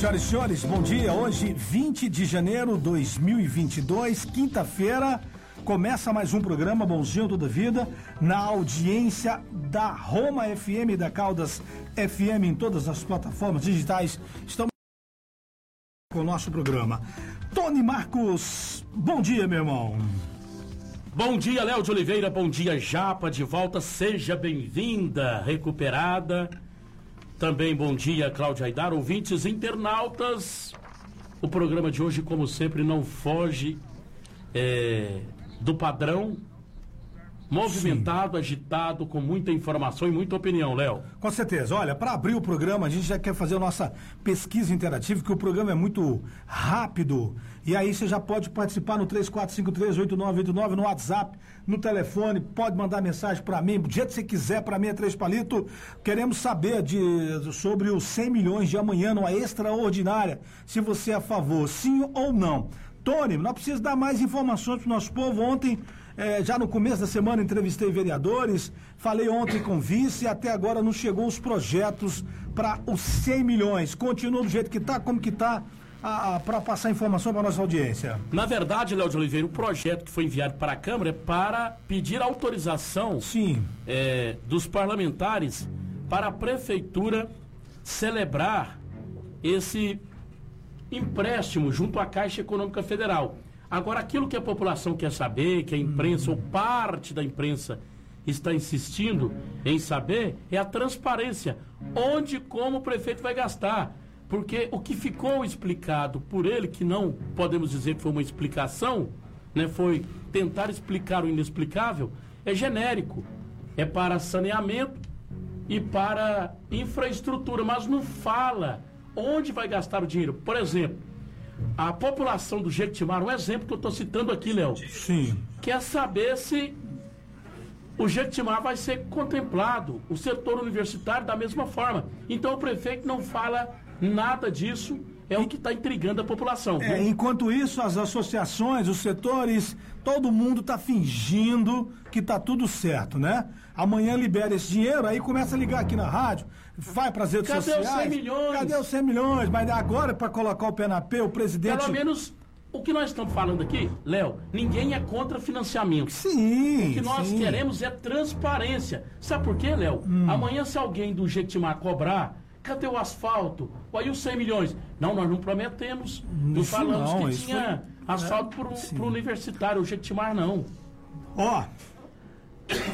Senhoras e senhores, bom dia. Hoje, 20 de janeiro de 2022, quinta-feira, começa mais um programa Bonzinho Toda Vida, na audiência da Roma FM, da Caldas FM, em todas as plataformas digitais. Estamos com o nosso programa. Tony Marcos, bom dia, meu irmão. Bom dia, Léo de Oliveira, bom dia, Japa, de volta, seja bem-vinda, recuperada. Também bom dia, Cláudia Aidar, ouvintes internautas. O programa de hoje, como sempre, não foge é, do padrão movimentado, Sim. agitado, com muita informação e muita opinião, Léo. Com certeza. Olha, para abrir o programa, a gente já quer fazer a nossa pesquisa interativa, que o programa é muito rápido. E aí você já pode participar no 34538989 no WhatsApp, no telefone, pode mandar mensagem para mim, do jeito que você quiser, para mim é Três Palito. Queremos saber de, sobre os 100 milhões de amanhã numa extraordinária, se você é a favor, sim ou não. Tony, nós precisamos dar mais informações para o nosso povo. Ontem é, já no começo da semana entrevistei vereadores, falei ontem com vice e até agora não chegou os projetos para os 100 milhões. Continua do jeito que está, como que está, para passar informação para nossa audiência. Na verdade, Léo de Oliveira, o projeto que foi enviado para a Câmara é para pedir autorização Sim. É, dos parlamentares para a Prefeitura celebrar esse empréstimo junto à Caixa Econômica Federal. Agora, aquilo que a população quer saber, que a imprensa, ou parte da imprensa, está insistindo em saber, é a transparência. Onde e como o prefeito vai gastar. Porque o que ficou explicado por ele, que não podemos dizer que foi uma explicação, né, foi tentar explicar o inexplicável, é genérico. É para saneamento e para infraestrutura, mas não fala onde vai gastar o dinheiro. Por exemplo, a população do Jequitimar, um exemplo que eu estou citando aqui, Léo. Sim. Quer saber se o Jequitimar vai ser contemplado, o setor universitário da mesma forma. Então o prefeito não fala nada disso é o que está intrigando a população. É, enquanto isso, as associações, os setores, todo mundo está fingindo que está tudo certo, né? Amanhã libera esse dinheiro, aí começa a ligar aqui na rádio, vai para as redes Cadê sociais. Cadê os 100 milhões? Cadê os 100 milhões? Mas agora, para colocar o pé na P, o presidente. Pelo menos o que nós estamos falando aqui, Léo, ninguém é contra financiamento. Sim. O que nós sim. queremos é transparência. Sabe por quê, Léo? Hum. Amanhã, se alguém do Jequitimar cobrar Cadê o asfalto? Aí os 100 milhões? Não, nós não prometemos. Não falamos não, que tinha foi... asfalto é, para o universitário, o Jequitimar não. Ó,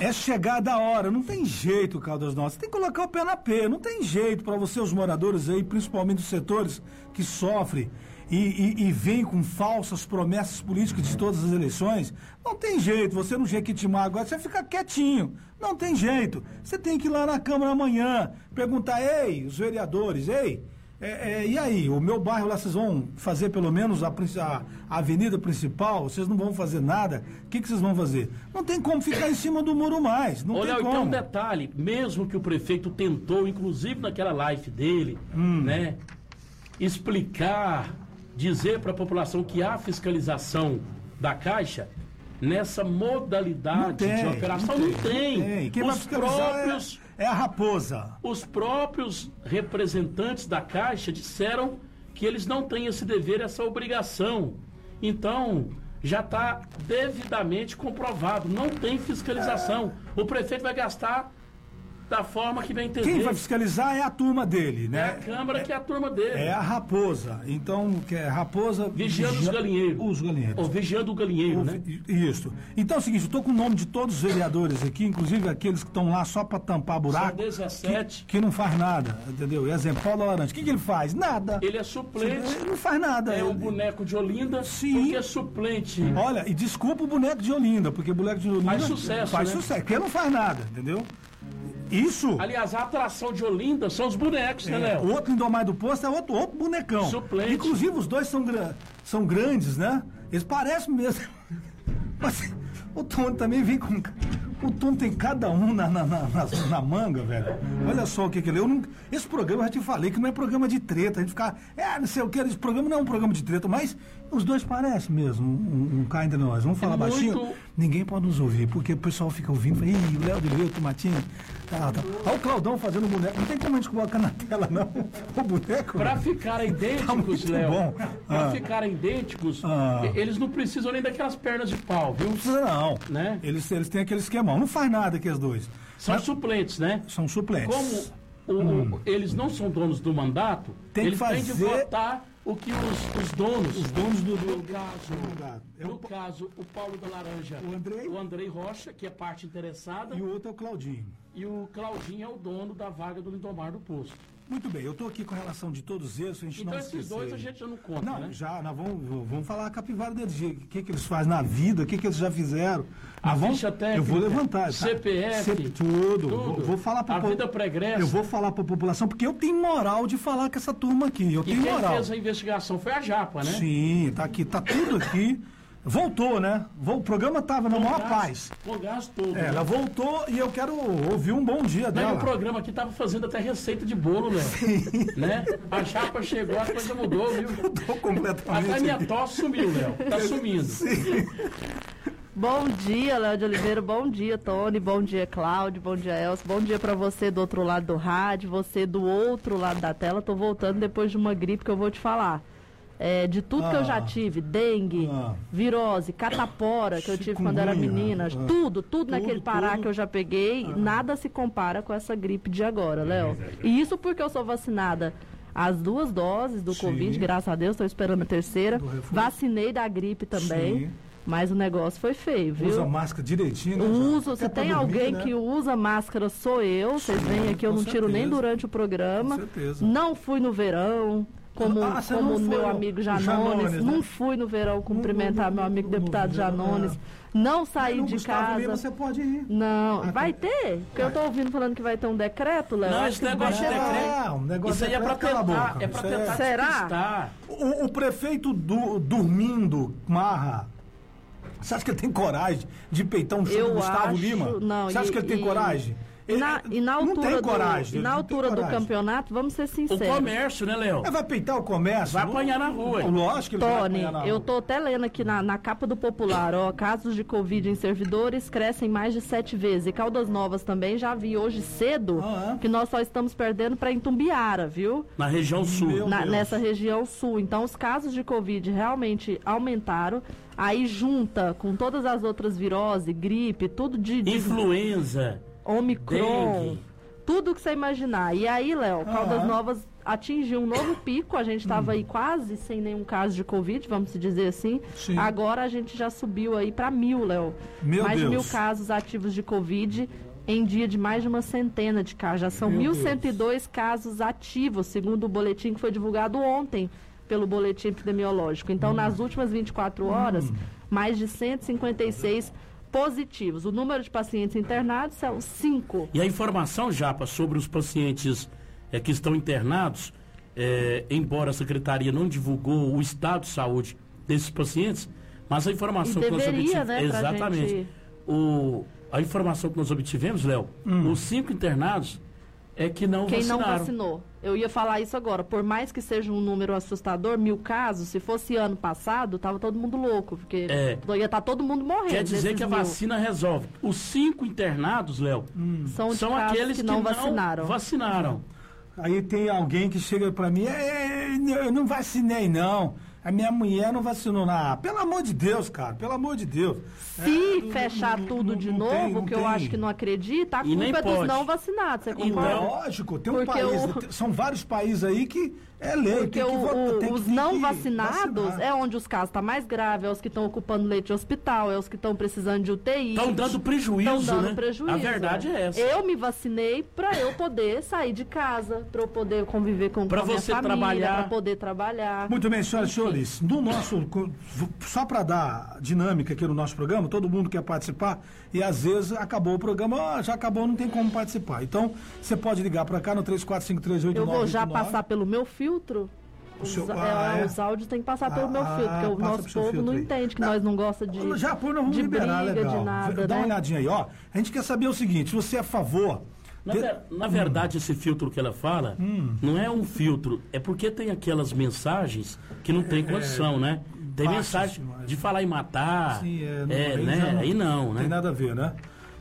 é chegada a hora, não tem jeito, Caldas Nossas. Tem que colocar o pé na P, não tem jeito para você, os moradores aí, principalmente os setores que sofrem e, e, e vem com falsas promessas políticas de todas as eleições, não tem jeito. Você no Jequitimá agora, você fica quietinho. Não tem jeito. Você tem que ir lá na Câmara amanhã, perguntar, ei, os vereadores, ei, é, é, e aí, o meu bairro lá vocês vão fazer pelo menos a, a, a avenida principal? Vocês não vão fazer nada? O que, que vocês vão fazer? Não tem como ficar em cima do muro mais. Não Olha, tem como. tem um detalhe, mesmo que o prefeito tentou, inclusive naquela live dele, hum. né, explicar dizer para a população que há fiscalização da Caixa nessa modalidade tem, de operação não tem. Não tem. Os próprios é, é a raposa. Os próprios representantes da Caixa disseram que eles não têm esse dever, essa obrigação. Então, já está devidamente comprovado, não tem fiscalização. É. O prefeito vai gastar da forma que vem entender. Quem vai fiscalizar é a turma dele, né? É a Câmara é, que é a turma dele. É a raposa. Então, que é raposa. Vigiando vigia, os galinheiros. Os galinheiros. Ou vigiando o galinheiro, o, né? Isso. Então é o seguinte, eu estou com o nome de todos os vereadores aqui, inclusive aqueles que estão lá só para tampar buraco. São 17. Que, que, não faz nada, entendeu? Exemplo, Paulo Laranja. O que, que ele faz? Nada. Ele é suplente. Ele não faz nada. É ele... um boneco de Olinda. Sim. Porque é suplente. Olha, e desculpa o boneco de Olinda, porque o boneco de Olinda. Faz sucesso. Faz né? sucesso, porque ele não faz nada, entendeu? Isso. Aliás, a atração de Olinda são os bonecos, né, é, Léo? O outro Lindomar do Posto é outro, outro bonecão. Suplente. Inclusive, os dois são, são grandes, né? Eles parecem mesmo. Mas o Tom também vem com. O Tom tem cada um na, na, na, na manga, velho. Olha só o que que ele. Eu não, esse programa eu já te falei que não é programa de treta. A gente ficar. É, não sei o que. Esse programa não é um programa de treta, mas Os dois parecem mesmo, um, um cá entre nós. Vamos falar É muito- baixinho? Ninguém pode nos ouvir, porque o pessoal fica ouvindo. fala, Ih, o Léo de Leu, o Tomatinho. Tá, tá. Olha o Claudão fazendo boneco. Não tem como a gente colocar na tela, não. O boneco. Para ficarem idênticos, Tá muito Léo. bom. Para Ah. ficarem idênticos, Ah. eles não precisam nem daquelas pernas de pau, viu? Não precisa, não. Né? Eles, eles têm aquele esquemão. Não faz nada aqueles dois. São Mas suplentes, né? são suplentes. Como o- o- eles não são donos do mandato, Hum. Tem que eles têm de fazer- votar o que os, os donos. Os donos do. No do... caso, mandato. É no o- caso, o Paulo da Laranja, O Andrei. o Andrei Rocha, que é parte interessada, E o outro é o Claudinho. E o Claudinho é o dono da vaga do Lindomar do Posto. Muito bem, eu estou aqui com relação de todos eles, a gente Então não esses esquecer. dois a gente já não conta, Não, né? já, nós vamos, vamos falar a capivara deles, de- o que, que eles fazem na vida, o que, que eles já fizeram. A Nós vamos, técnica, Eu vou levantar. tá? CPF, CP tudo. tudo. Vou, vou falar pra A vida pregressa. Eu vou falar para a população, porque eu tenho moral de falar com essa turma aqui. Eu E tenho quem moral. fez a investigação foi a Japa, né? Sim, tá aqui, tá tudo aqui. Voltou, né? O programa tava na maior paz. Com gás todo. É, né? ela voltou e eu quero ouvir um bom dia dela. o programa aqui tava fazendo até receita de bolo, Léo. Né? A chapa chegou, a coisa mudou, viu? Mudou completamente. Até minha tosse sumiu, Léo. Tá sumindo. Bom dia, Léo de Oliveira. Bom dia, Tony. Bom dia, Cláudio. Bom dia, Elcio. Bom dia pra você do outro lado do rádio, você do outro lado da tela. Tô voltando depois de uma gripe que eu vou te falar. É, de tudo que eu já Ah. tive, dengue, Ah. virose, catapora, que eu tive quando era menina, Ah. tudo, tudo naquele Pará tudo. que eu já peguei, nada se compara com essa gripe de agora, Léo. E isso porque eu sou vacinada as duas doses do Sim. Covid, graças a Deus, estou esperando a terceira. Vacinei da gripe também. Sim. Mas o negócio foi feio, viu? Usa máscara direitinho, né? Uso, Até se tem dormir, alguém né? que usa máscara, sou eu. Vocês veem aqui, eu com não tiro nem certeza. durante o programa. Com certeza. Não fui no verão, como, Ah, como o foi meu amigo no Janones. Janones, né? Não fui no verão cumprimentar no- meu amigo no- no deputado Janones. é. Não saí de Gustavo casa. Lima você pode ir. Não, Ah, vai tá. ter? Porque eu tô ouvindo falando que vai ter um decreto, Léo. Não, esse vai negócio de ter- decreto- Ah, um negócio Isso aí é pra decreto, cala a tentar, boca. é pra Isso é- tentar Será? O, o prefeito do- dormindo, Marra, você acha que ele tem coragem de peitar um Eu do Gustavo acho- Lima? não, você acha e- que ele tem e- coragem? E na, e na não altura, tem do, coragem. ele na não altura tem do campeonato, vamos ser O sinceros. comércio, né, Léo? Ele vai peitar o comércio? Vai Não- apanhar na rua. Lógico que vai Tony, apanhar na eu rua. tô até lendo aqui na, na capa do Popular, ó, casos de Covid em servidores crescem mais de sete vezes. E Caldas Novas também já vi hoje cedo Ah, é? que nós só estamos perdendo para Itumbiara, viu? Na região sul. Na- nessa região sul. Então, os casos de Covid realmente aumentaram. Aí, junta com todas as outras viroses, gripe, tudo de, de Influenza. Omicron, dengue. tudo que você imaginar. E aí, Léo, Caldas. Novas atingiu um novo pico. A gente estava aí quase sem nenhum caso de Covid, vamos se dizer assim. Sim. Agora a gente já subiu aí para mil, Léo. Mais de Deus. mil casos ativos de Covid. Em dia de mais de uma centena de casos. Já são Meu 1.102 casos ativos, segundo o boletim que foi divulgado ontem pelo boletim epidemiológico. Então, Hum. nas últimas 24 horas, mais de 156 positivos. O número de pacientes internados são 5. E a informação, Japa, sobre os pacientes eh, que estão internados, eh, embora a secretaria não divulgou o estado de saúde desses pacientes, mas a informação E que nós deveria, obtivemos. né, Exatamente. gente- O, a informação que nós obtivemos, Léo, os cinco internados é que não Quem não vacinaram. vacinou. Eu ia falar isso agora. Por mais que seja um número assustador, mil casos, se fosse ano passado, tava todo mundo louco. Porque É. ia estar todo mundo morrendo. Quer dizer que a mil. vacina resolve. Os cinco internados, Léo, são, de são casos aqueles que não vacinaram. vacinaram. Aí tem alguém que chega pra mim, "É, eu não vacinei não. A minha mulher não vacinou. Ah, pelo amor de Deus, cara, pelo amor de Deus. Se É, não- fechar não- tudo não- de não novo, tem, que eu tem. acho que não acredita, a E nem culpa é dos pode. não vacinados. Você concorda? Lógico, tem um Porque país, tem- são vários países aí que é lei, Porque tem que o- votar, o- os não vacinados vacinar. é onde os casos estão mais graves, é os que estão ocupando leite de hospital, é os que estão precisando de UTI. Estão dando prejuízo, Estão dando né? prejuízo. A verdade é essa. Eu me vacinei para eu poder sair de casa, para eu poder conviver com, Pra com a minha você família, trabalhar. para poder trabalhar. Muito bem, senhoras e senhores, no nosso, só para dar dinâmica aqui no nosso programa, todo mundo quer participar e às vezes acabou o programa, ah, já acabou, não tem como participar. Então, você pode ligar para cá no 34538989. Eu vou já passar pelo meu filtro. Os, seu- é, ah, é? os áudios têm que passar pelo Ah, meu filtro, porque o nosso povo filtro não aí. entende que Não. nós não gosta de, pô, nós vamos de liberar, briga, legal. de nada, Dá né? uma olhadinha aí, ó. A gente quer saber o seguinte, se você é a favor... Na, de- na verdade, esse filtro que ela fala Hum. não é um filtro, é porque tem aquelas mensagens que não tem condição, né? Tem Baixas mensagem demais. de falar em matar. Sim, é, não, é, aí né? não Aí não, né? Tem nada a ver, né?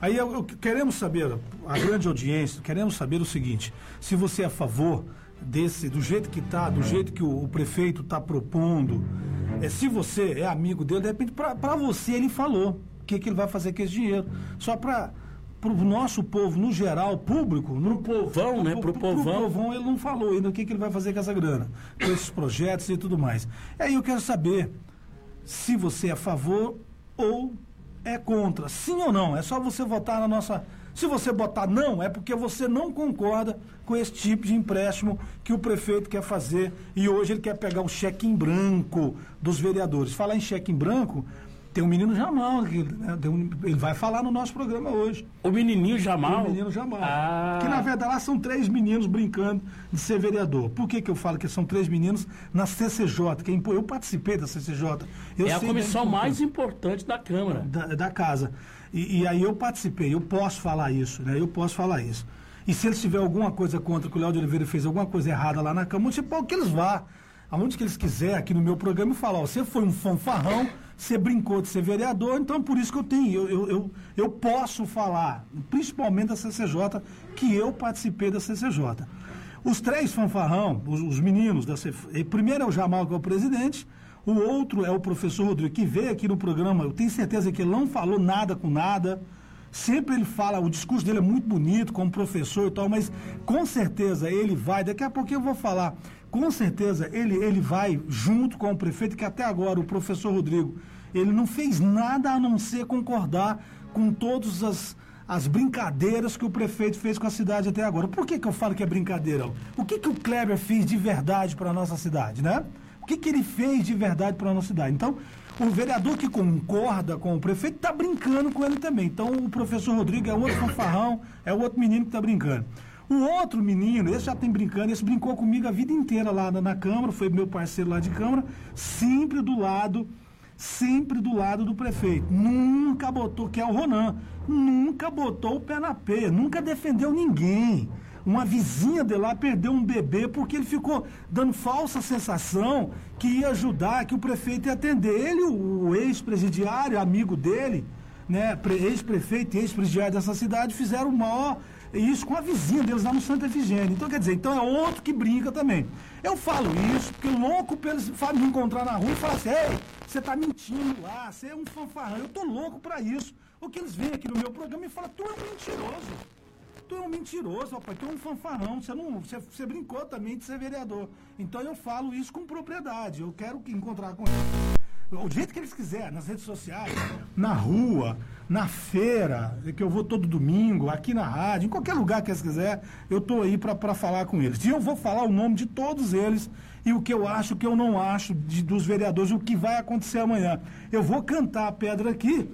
Aí eu, eu- queremos saber, a grande audiência, queremos saber o seguinte: se você é a favor desse, do jeito que está, do jeito que o, o prefeito está propondo, é, se você é amigo dele, de repente, para você ele falou o que, que ele vai fazer com esse dinheiro. Só para o nosso povo, no geral, público, no Pro povão, né? Pro povão. povão ele não falou ainda o que, que ele vai fazer com essa grana, com esses projetos e tudo mais. Aí eu quero saber se você é a favor ou é contra. Sim ou não? É só você votar na nossa. Se você botar não, é porque você não concorda com esse tipo de empréstimo que o prefeito quer fazer e hoje ele quer pegar o cheque em branco dos vereadores. Falar em cheque em branco, tem um menino Jamal, que, né, um- ele vai falar no nosso programa hoje. O menininho Jamal. O menino Jamal. Ah. Que na verdade lá são três meninos brincando de ser vereador. Por que, que eu falo que são três meninos na CCJ? Que é eu participei da CCJ. Eu é a comissão mais importante da Câmara. da, da casa. E, e aí eu participei, eu posso falar isso, né? Eu posso falar isso. E se eles tiverem alguma coisa contra que o Léo de Oliveira fez alguma coisa errada lá na Câmara, tipo, que eles vá. Aonde que eles quiserem, aqui no meu programa, e falar, ó, você foi um fanfarrão, você brincou de ser vereador, então por isso que eu tenho, eu, eu, eu, eu posso falar, principalmente da CCJ, que eu participei da CCJ. Os três fanfarrão, os, os meninos da eh, primeiro é o Jamal, que é o presidente, o outro é o professor Rodrigo, que veio aqui no programa, eu tenho certeza que ele não falou nada com nada, Sempre ele fala, o discurso dele é muito bonito como professor e tal, mas com certeza ele vai, daqui a pouquinho eu vou falar, com certeza ele, ele vai junto com o prefeito, que até agora o professor Rodrigo, ele não fez nada a não ser concordar com todas as, as brincadeiras que o prefeito fez com a cidade até agora. Por que, que eu falo que é brincadeira? O que, que o Kleber fez de verdade para a nossa cidade, né? O que, que ele fez de verdade para a nossa cidade? Então, o vereador que concorda com o prefeito está brincando com ele também. Então, o professor Rodrigo é outro fanfarrão, é outro menino que está brincando. O outro menino, esse já tem brincando, esse brincou comigo a vida inteira lá na, na Câmara, foi meu parceiro lá de Câmara, sempre do lado, sempre do lado do prefeito. Nunca botou, que é o Ronan, nunca botou o pé na peia, nunca defendeu ninguém. Uma vizinha de lá perdeu um bebê porque ele ficou dando falsa sensação que ia ajudar, que o prefeito ia atender. Ele, o, ex-presidiário, amigo dele, né, pre- ex-prefeito e ex-presidiário dessa cidade, fizeram o maior isso com a vizinha deles lá no Santa Efigênia. Então, quer dizer, então é outro que brinca também. Eu falo isso porque louco pra eles me encontrar na rua e falar assim, ei, você tá mentindo lá, você é um fanfarrão. Eu tô louco pra isso. O que eles vêm aqui no meu programa e falam, tu é mentiroso. Tu é um mentiroso, rapaz, tu é um fanfarrão, você, não, você, você brincou também de ser vereador. Então eu falo isso com propriedade, eu quero que- encontrar com eles. O jeito que eles quiserem, nas redes sociais, na rua, na feira, que eu vou todo domingo, aqui na rádio, em qualquer lugar que eles quiserem, eu tô aí para falar com eles. E eu vou falar o nome de todos eles e o que eu acho, o que eu não acho de- dos vereadores, o que vai acontecer amanhã. Eu vou cantar a pedra aqui,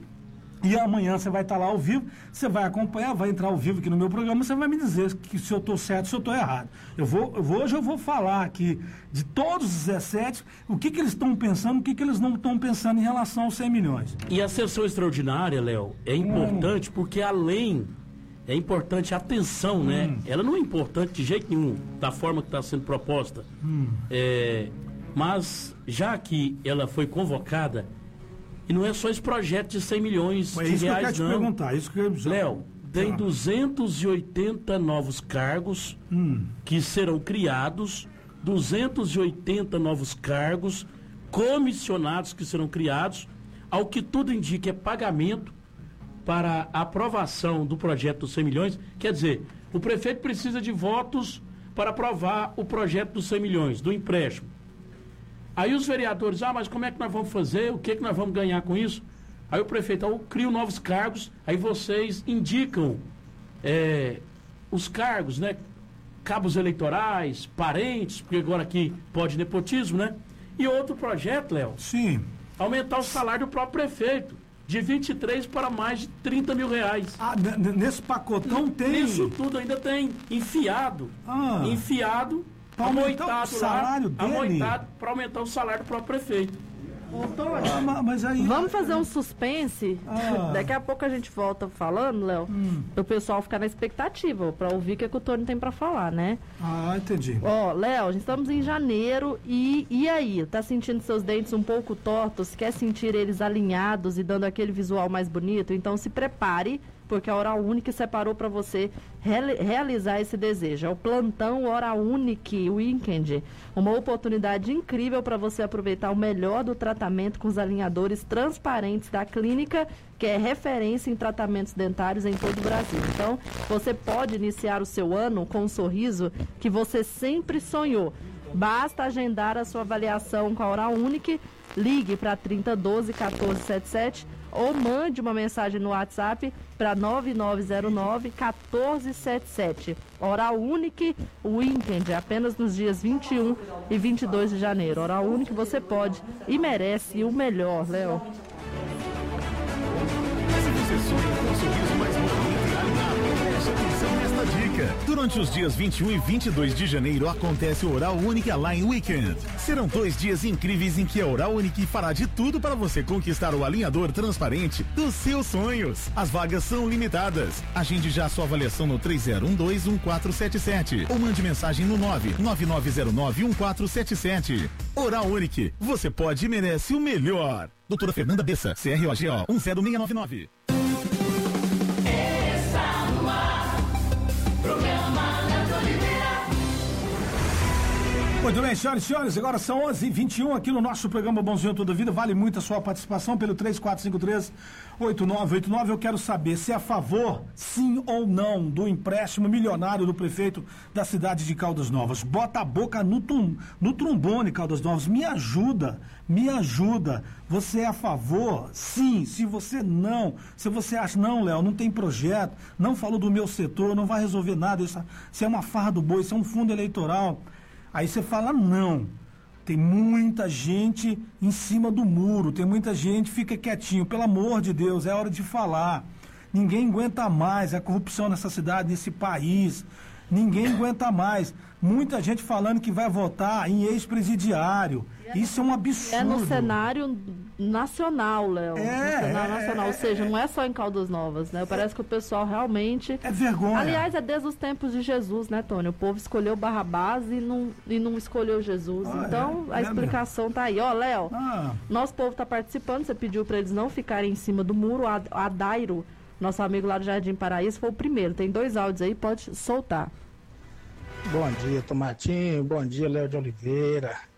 e amanhã você vai estar lá ao vivo, você vai acompanhar, vai entrar ao vivo aqui no meu programa, você vai me dizer que se eu estou certo, se eu estou errado. Eu vou, eu vou- hoje eu vou falar aqui de todos os 17, o que, que eles estão pensando, o que, que eles não estão pensando em relação aos 100 milhões. E a sessão extraordinária, Léo, é importante porque além é importante a atenção, né? Ela não é importante de jeito nenhum da forma que está sendo proposta. É, mas já que ela foi convocada, e não é só esse projeto de 100 milhões É de isso que eu quero reais, te não. perguntar. Isso que eu... Léo, tem Ah. 280 novos cargos Hum. que serão criados, 280 novos cargos comissionados que serão criados, ao que tudo indica é pagamento para a aprovação do projeto dos 100 milhões. Quer dizer, o prefeito precisa de votos para aprovar o projeto dos 100 milhões, do empréstimo. Aí os vereadores, ah, mas como é que nós vamos fazer? O que, que nós vamos ganhar com isso? Aí o prefeito, eu crio novos cargos, aí vocês indicam é, os cargos, né? Cabos eleitorais, parentes, porque agora aqui pode nepotismo, né? E outro projeto, Léo, Sim. aumentar o salário do próprio prefeito, de 23 para mais de 30 mil reais. Ah, n- n- nesse pacotão tem... Isso tudo ainda tem enfiado, Ah. enfiado, Pra aumentar o amoitado salário lá, dele? amoitado para aumentar o salário do próprio prefeito. Ah, ma- mas aí. Vamos fazer um suspense? Ah. Daqui a pouco a gente volta falando, Léo. Hum. Para o pessoal ficar na expectativa, para ouvir o que, que o Tony tem para falar, né? Ah, entendi. Ó, Léo, estamos em janeiro e, e aí? Tá sentindo seus dentes um pouco tortos? Quer sentir eles alinhados e dando aquele visual mais bonito? Então se prepare, porque a Hora Única separou para você reali- realizar esse desejo. É o plantão Hora Única Weekend. Uma oportunidade incrível para você aproveitar o melhor do tratamento com os alinhadores transparentes da clínica, que é referência em tratamentos dentários em todo o Brasil. Então, você pode iniciar o seu ano com um sorriso que você sempre sonhou. Basta agendar a sua avaliação com a Hora Única, ligue para 3012 1477 ou mande uma mensagem no WhatsApp para 9909 1477. Hora Única Weekend, apenas nos dias 21 e 22 de janeiro. Hora Única você pode e merece o melhor, Léo. Durante os dias 21 e 22 de janeiro acontece o Oral Unique Align Weekend. Serão dois dias incríveis em que a Oral Unique fará de tudo para você conquistar o alinhador transparente dos seus sonhos. As vagas são limitadas. Agende já sua avaliação no 30121477 ou mande mensagem no 999091477. Oral Unique, você pode e merece o melhor. Doutora Fernanda Bessa, CROGO 10699. Muito bem, senhoras e senhores, agora são 11h21 aqui no nosso programa Bonzinho Toda Vida. Vale muito a sua participação pelo 3453-8989. Eu quero saber se é a favor, sim ou não, do empréstimo milionário do prefeito da cidade de Caldas Novas. Bota a boca no, tum, no trombone, Caldas Novas. Me ajuda, me ajuda. Você é a favor? Sim. Se você não, se você acha, não, Léo, não tem projeto, não falou do meu setor, não vai resolver nada, isso, isso é uma farra do boi, isso é um fundo eleitoral. Aí você fala não. Tem muita gente em cima do muro, tem muita gente fica quietinho. Pelo amor de Deus, é hora de falar. Ninguém aguenta mais a corrupção nessa cidade, nesse país. Ninguém aguenta mais. Muita gente falando que vai votar em ex-presidiário. Isso é um absurdo. É no cenário nacional, Léo. É, cenário é, nacional. Ou seja, não é só em Caldas Novas, né? Parece que o pessoal realmente. É vergonha. Aliás, é desde os tempos de Jesus, né, Tony? O povo escolheu Barrabás e não, e não escolheu Jesus. Ah, então, é? a É explicação tá aí. Ó, Léo, Ah, nosso povo tá participando. Você pediu para eles não ficarem em cima do muro. A, a Dairo, nosso amigo lá do Jardim Paraíso, foi o primeiro. Tem dois áudios aí, pode soltar. Bom dia, Tomatinho. Bom dia, Léo de Oliveira.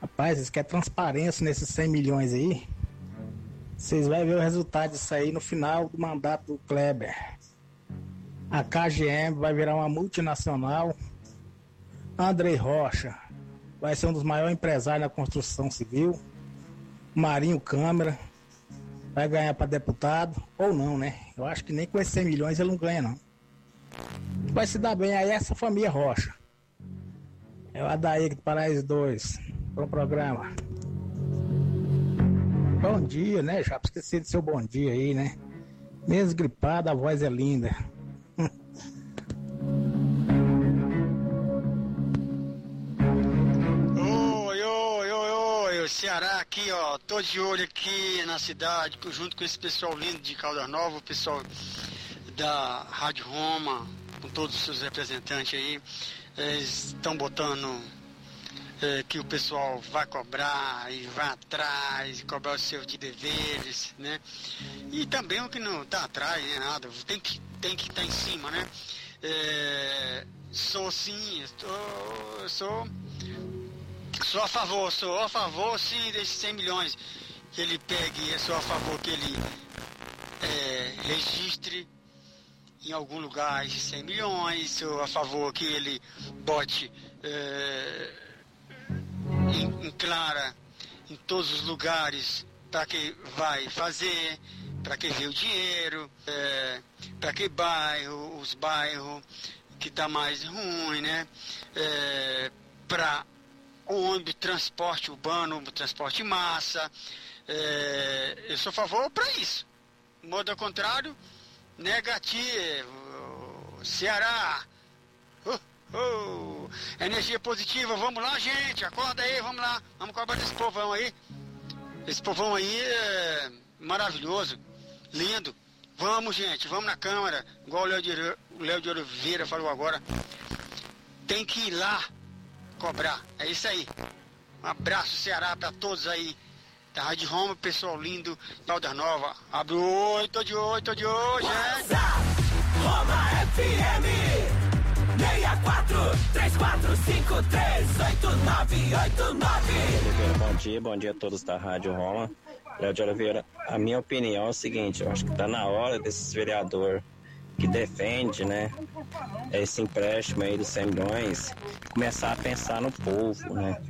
Rapaz, vocês querem transparência nesses 100 milhões aí? Vocês vão ver o resultado disso aí no final do mandato do Kleber. A KGM vai virar uma multinacional. Andrei Rocha vai ser um dos maiores empresários na construção civil. Marinho Câmara vai ganhar para deputado, ou não, né? Eu acho que nem com esses 100 milhões ele não ganha, não vai se dar bem aí essa família Rocha. É o Adair do Paraíso 2, pro programa. Bom dia, né? Já esqueci do seu bom dia aí, né? Mesmo gripado, a voz é linda. Oi, oi, oi, oi, o Ceará aqui, ó, tô de olho aqui na cidade, junto com esse pessoal lindo de Caldas Nova, o pessoal da Rádio Roma, com todos os seus representantes aí, eles estão botando é, que o pessoal vai cobrar e vai atrás, cobrar os seus deveres, né? E também o que não tá atrás, né, nada, tem que tem que estar em cima, né? É, sou sim, estou, sou Sou a favor, sou a favor sim desses 100 milhões que ele pegue, sou a favor que ele é, registre em algum lugar esses 100 milhões, sou a favor que ele bote é, em, em clara em todos os lugares para que vai fazer, para que vê o dinheiro, é, para que bairro, os bairros que tá mais ruim, né? É, para ônibus, transporte urbano, transporte massa. É, eu sou a favor para isso. Modo ao contrário, negativo. Ceará. Uh, uh, energia positiva, vamos lá, gente. Acorda aí, vamos lá. Vamos cobrar desse povão aí. Esse povão aí é maravilhoso, lindo. Vamos, gente, vamos na Câmara, igual o Léo de, Léo de Oliveira falou agora. Tem que ir lá cobrar. É isso aí. Um abraço, Ceará, para todos aí. Da Rádio Roma, pessoal lindo, Caldas Nova. Abre o oi, tô de oi, tô de oi, gente. Roma FM 64 3453 8989 Bom dia, bom dia a todos da Rádio Roma. Léo de Oliveira, a minha opinião é o seguinte, eu acho que está na hora desses vereador que defende, né, esse empréstimo aí dos 100 milhões, começar a pensar no povo, né,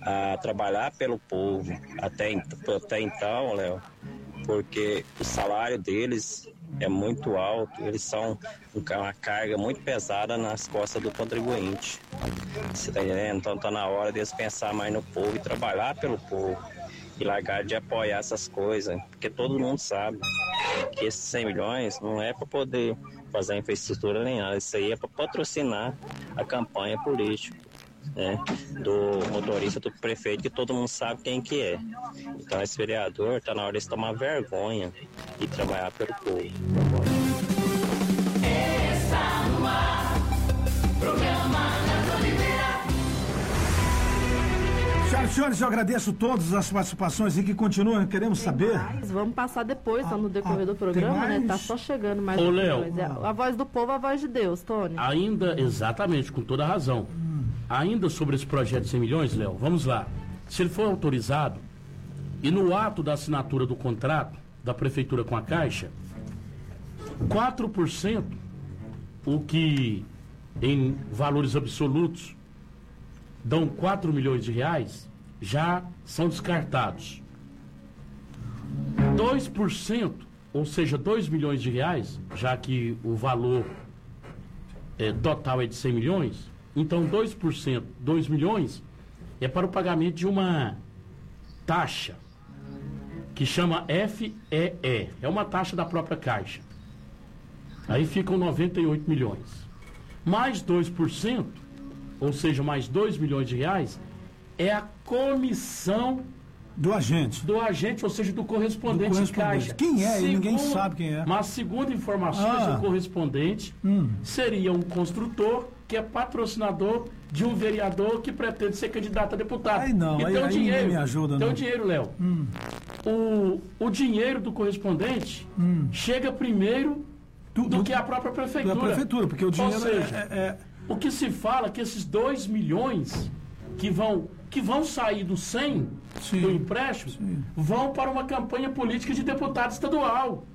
a trabalhar pelo povo. Até, até então, Léo, porque o salário deles é muito alto, eles são uma carga muito pesada nas costas do contribuinte. Você tá entendendo? Então tá na hora deles pensar mais no povo e trabalhar pelo povo e largar de apoiar essas coisas, porque todo mundo sabe que esses 100 milhões não é para poder fazer infraestrutura nem nada, isso aí é para patrocinar a campanha política. Né, do motorista do prefeito que todo mundo sabe quem que é. Então esse vereador está na hora de tomar vergonha e trabalhar pelo povo. Está no ar, programa. Senhoras e senhores, eu agradeço todas as participações e que continuam, queremos saber. Mas vamos passar depois, tá no decorrer ah, do programa, tem né? Tá mais? só chegando mais Ô, Léo. É A voz do povo, a voz de Deus, Tony. Ainda, exatamente, com toda a razão. Ainda sobre esse projeto de 100 milhões, Léo, vamos lá. Se ele for autorizado e no ato da assinatura do contrato da prefeitura com a Caixa, 4%, o que em valores absolutos dão 4 milhões de reais, já são descartados. 2%, ou seja, 2 milhões de reais, já que o valor é, total é de 100 milhões, então 2%, 2 milhões, é para o pagamento de uma taxa que chama FEE. É uma taxa da própria Caixa. Aí ficam 98 milhões. Mais 2%, ou seja, mais 2 milhões de reais, é a comissão Do agente. do agente, ou seja, do correspondente, Do correspondente. Caixa. Quem é? E ninguém sabe quem é. Mas segundo informações, Ah. o correspondente Hum. seria um construtor que é patrocinador de um vereador que pretende ser candidato a deputado. Aí não, e aí- tem o aí dinheiro. me ajuda, Tem não. o dinheiro, Léo. O, o dinheiro do correspondente chega primeiro Do- do, do- que a própria prefeitura. Da prefeitura, porque o dinheiro Ou seja, é, é- o que se fala é que esses 2 milhões que vão, que vão sair do 100 Sim, do empréstimo sim. vão para uma campanha política de deputado estadual.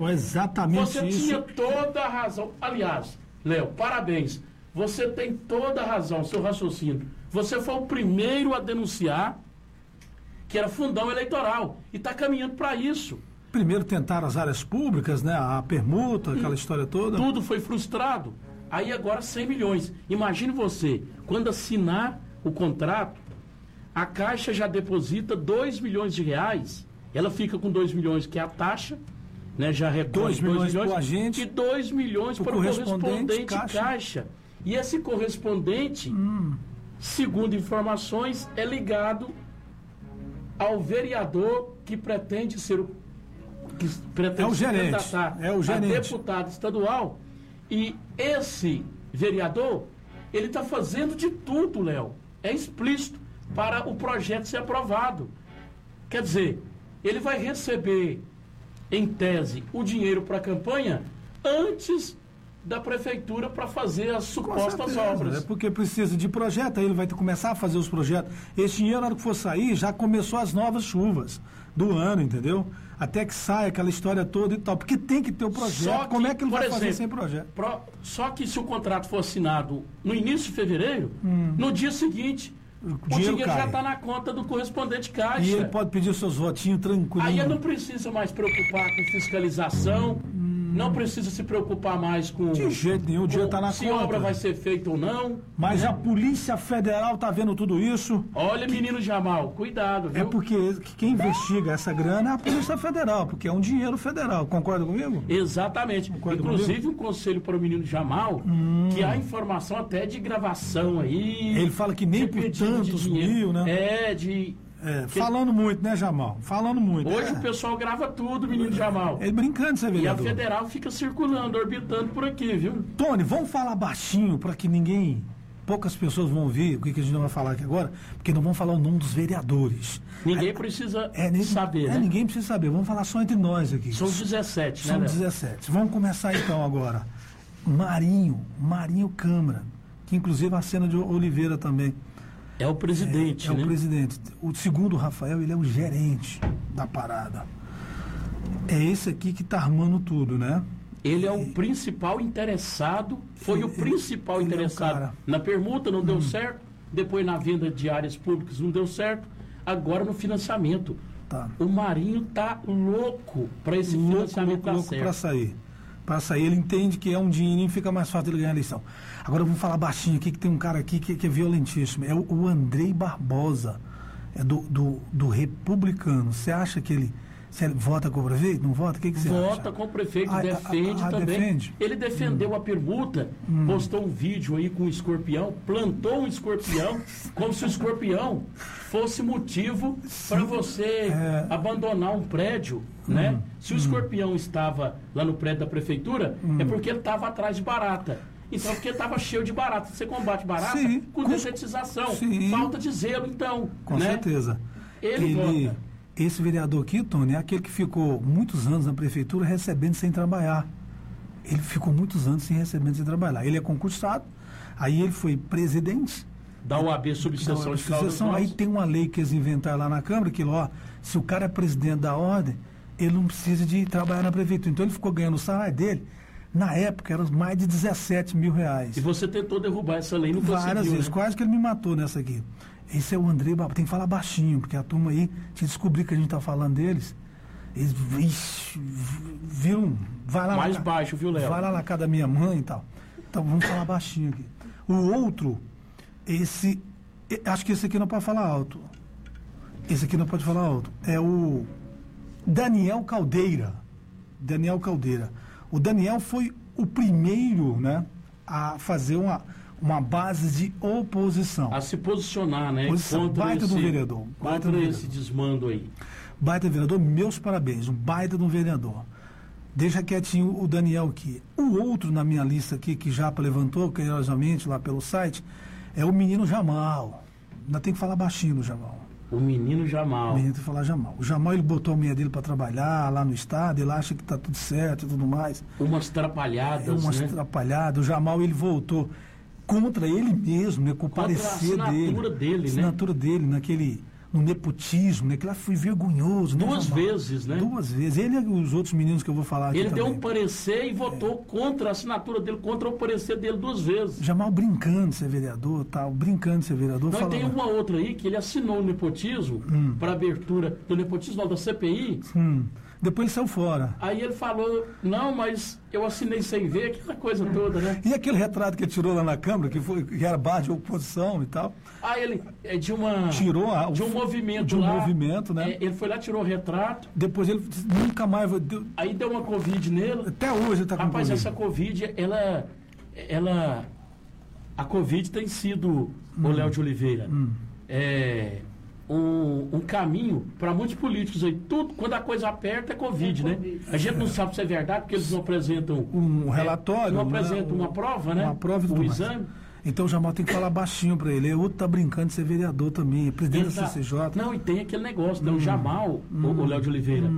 é exatamente Você isso. tinha toda a razão. Aliás, Léo, parabéns. Você tem toda a razão, seu raciocínio. Você foi o primeiro a denunciar que era fundão eleitoral e está caminhando para isso. Primeiro tentaram as áreas públicas, né? A permuta, aquela história toda. Tudo foi frustrado. Aí agora 100 milhões. Imagine você, quando assinar o contrato, a Caixa já deposita 2 milhões de reais. Ela fica com 2 milhões, que é a taxa, né? Já recolhe Dois milhões pro agente, e 2 milhões para o correspondente, correspondente Caixa. caixa. E esse correspondente, Hum. segundo informações, é ligado ao vereador que pretende ser o que pretende É o gerente, é o a gerente. deputado estadual. E esse vereador, ele está fazendo de tudo, Léo. É explícito para o projeto ser aprovado. Quer dizer, ele vai receber, em tese, o dinheiro para a campanha antes da prefeitura para fazer as supostas certeza, obras. É porque precisa de projeto, aí ele vai ter que começar a fazer os projetos. Esse dinheiro, na hora que for sair, já começou as novas chuvas do ano, entendeu? Até que saia aquela história toda e tal. Porque tem que ter o projeto. Só Como que, é que ele vai fazer exemplo, sem projeto? pro- só que se o contrato for assinado no início de fevereiro, no dia seguinte, o Hum. dinheiro dinheiro, já está na conta do correspondente caixa. E ele pode pedir seus votinhos tranquilo. Aí ele não precisa mais preocupar com fiscalização, não precisa se preocupar mais com. Hum. De jeito nenhum, o dinheiro com tá na se conta. obra vai ser feita ou não. Mas a Polícia Federal tá vendo tudo isso. Olha, menino Jamal, cuidado, viu? É porque quem investiga essa grana é a Polícia Federal, porque é um dinheiro federal. Concorda comigo? Exatamente. Concorda Inclusive, um conselho para o menino Jamal, que há informação até de gravação aí. Ele fala que nem por tantos mil, né? É, de É, falando muito, né, Jamal? Falando muito. Hoje é. o pessoal grava tudo, menino Jamal. Ele brincando, você E a vereador. federal fica circulando, orbitando por aqui, viu? Tony, vamos falar baixinho para que ninguém, poucas pessoas vão ouvir o que, que a gente vai falar aqui agora, porque não vamos falar o nome dos vereadores. Ninguém precisa É, nem- saber, é, né? ninguém precisa saber. Vamos falar só entre nós aqui. São os 17, São né? Léo? 17. Vamos começar então agora. Marinho, Marinho Câmara, que inclusive a cena de Oliveira também. É o presidente, É né? o presidente. O segundo Rafael, ele é o gerente da parada. É esse aqui que tá armando tudo, né? Ele é o principal interessado, foi o Ele- principal ele é o interessado. Hum. na permuta não deu certo, depois na venda de áreas públicas não deu certo, agora no financiamento. Tá. O Marinho tá louco para esse louco, financiamento louco, dar louco certo. para sair. Para sair, ele entende que é um dinheirinho, fica mais fácil ele ganhar a eleição. Agora vamos falar baixinho aqui, que tem um cara aqui que, que é violentíssimo. É o, o Andrei Barbosa, é do, do, do Republicano. Você acha que ele, ele vota com o prefeito? Não vota? O que, que você Vota acha? com o prefeito, Ah, defende ah, ah, também. defende? Hum. Ele defendeu a permuta, postou um vídeo aí com um escorpião, plantou um escorpião, como se o escorpião fosse motivo para você É. abandonar um prédio, Hum. né? Se o escorpião estava lá no prédio da prefeitura, Hum. é porque ele estava atrás de barata. Então, porque estava cheio de barata. Você combate barata Sim, com com-. Falta de zelo, então. Com né? certeza. Ele vota. Esse vereador aqui, Tony, é aquele que ficou muitos anos na prefeitura recebendo sem trabalhar. Ele ficou muitos anos sem recebendo sem trabalhar. Ele é concursado, aí ele foi presidente. Da da Subseção de Caldas associação, aí tem uma lei que eles inventaram lá na Câmara, que ó, se o cara é presidente da ordem, ele não precisa de trabalhar na prefeitura. Então ele ficou ganhando o salário dele, na época, era mais de 17 mil reais. E você tentou derrubar essa lei, não Várias conseguiu, vezes, né? quase que ele me matou nessa aqui. Esse é o André Barbosa. Tem que falar baixinho, porque a turma aí, se descobrir que a gente tá falando deles, eles ixi, viram. Vai lá Mais na, baixo, viu, Léo? Vai lá na casa da minha mãe e tal. Então vamos falar baixinho aqui. O outro, esse. Acho que esse aqui não pode falar alto. Esse aqui não pode falar alto. É o Daniel Caldeira. Daniel Caldeira. O Daniel foi o primeiro, né, a fazer uma, uma base de oposição. a se posicionar, né? Posição, Contra baita esse, do vereador, baita do esse desmando aí. Baita vereador, meus parabéns, um baita um vereador. Deixa quietinho o Daniel aqui. O outro na minha lista aqui, que já levantou carinhosamente lá pelo site, é o menino Jamal. Ainda tem que falar baixinho do Jamal. O menino O Jamal. menino tem que falar Jamal. O Jamal, ele botou a mulher dele para trabalhar lá no estado, ele acha que tá tudo certo e tudo mais. Umas trapalhadas, É umas né? atrapalhadas. O Jamal, ele voltou contra ele mesmo, né? Com o Contra a parecer assinatura dele. dele, né? assinatura dele, naquele. No nepotismo, né? Que lá foi vergonhoso, né? Duas Jamal? vezes, né? Duas vezes. Ele e os outros meninos que eu vou falar aqui. Ele deu também. um parecer e votou contra a assinatura dele, contra o parecer dele duas vezes. Jamal brincando de ser vereador, tal, brincando de ser vereador. Não, tem uma outra aí que ele assinou o nepotismo para abertura do nepotismo, não, da CPI. hum. Depois ele saiu fora. Aí ele falou, não, mas eu assinei sem ver, aquela coisa toda, né? E aquele retrato que ele tirou lá na Câmara, que, foi, que era base de oposição e tal, Aí ele, é de uma... tirou a, de um movimento de um lá. movimento, né? É, ele foi lá, tirou o retrato, Depois ele nunca mais. deu- aí deu uma Covid nele. até hoje ele está com Rapaz, Covid. essa Covid, ela. ela a Covid tem sido, o Léo de Oliveira, é, um, um caminho para muitos políticos aí. Tudo, quando a coisa aperta, é Covid, né? A gente não sabe se é verdade, porque eles não apresentam. um é, relatório. não né? apresentam uma prova, né? Uma prova e tudo o mais. exame. Então o Jamal tem que falar baixinho para ele. O outro tá brincando de ser vereador também, é presidente Ele da CCJ. Não, e tem aquele negócio, né? O Jamal, o, o Léo de Oliveira,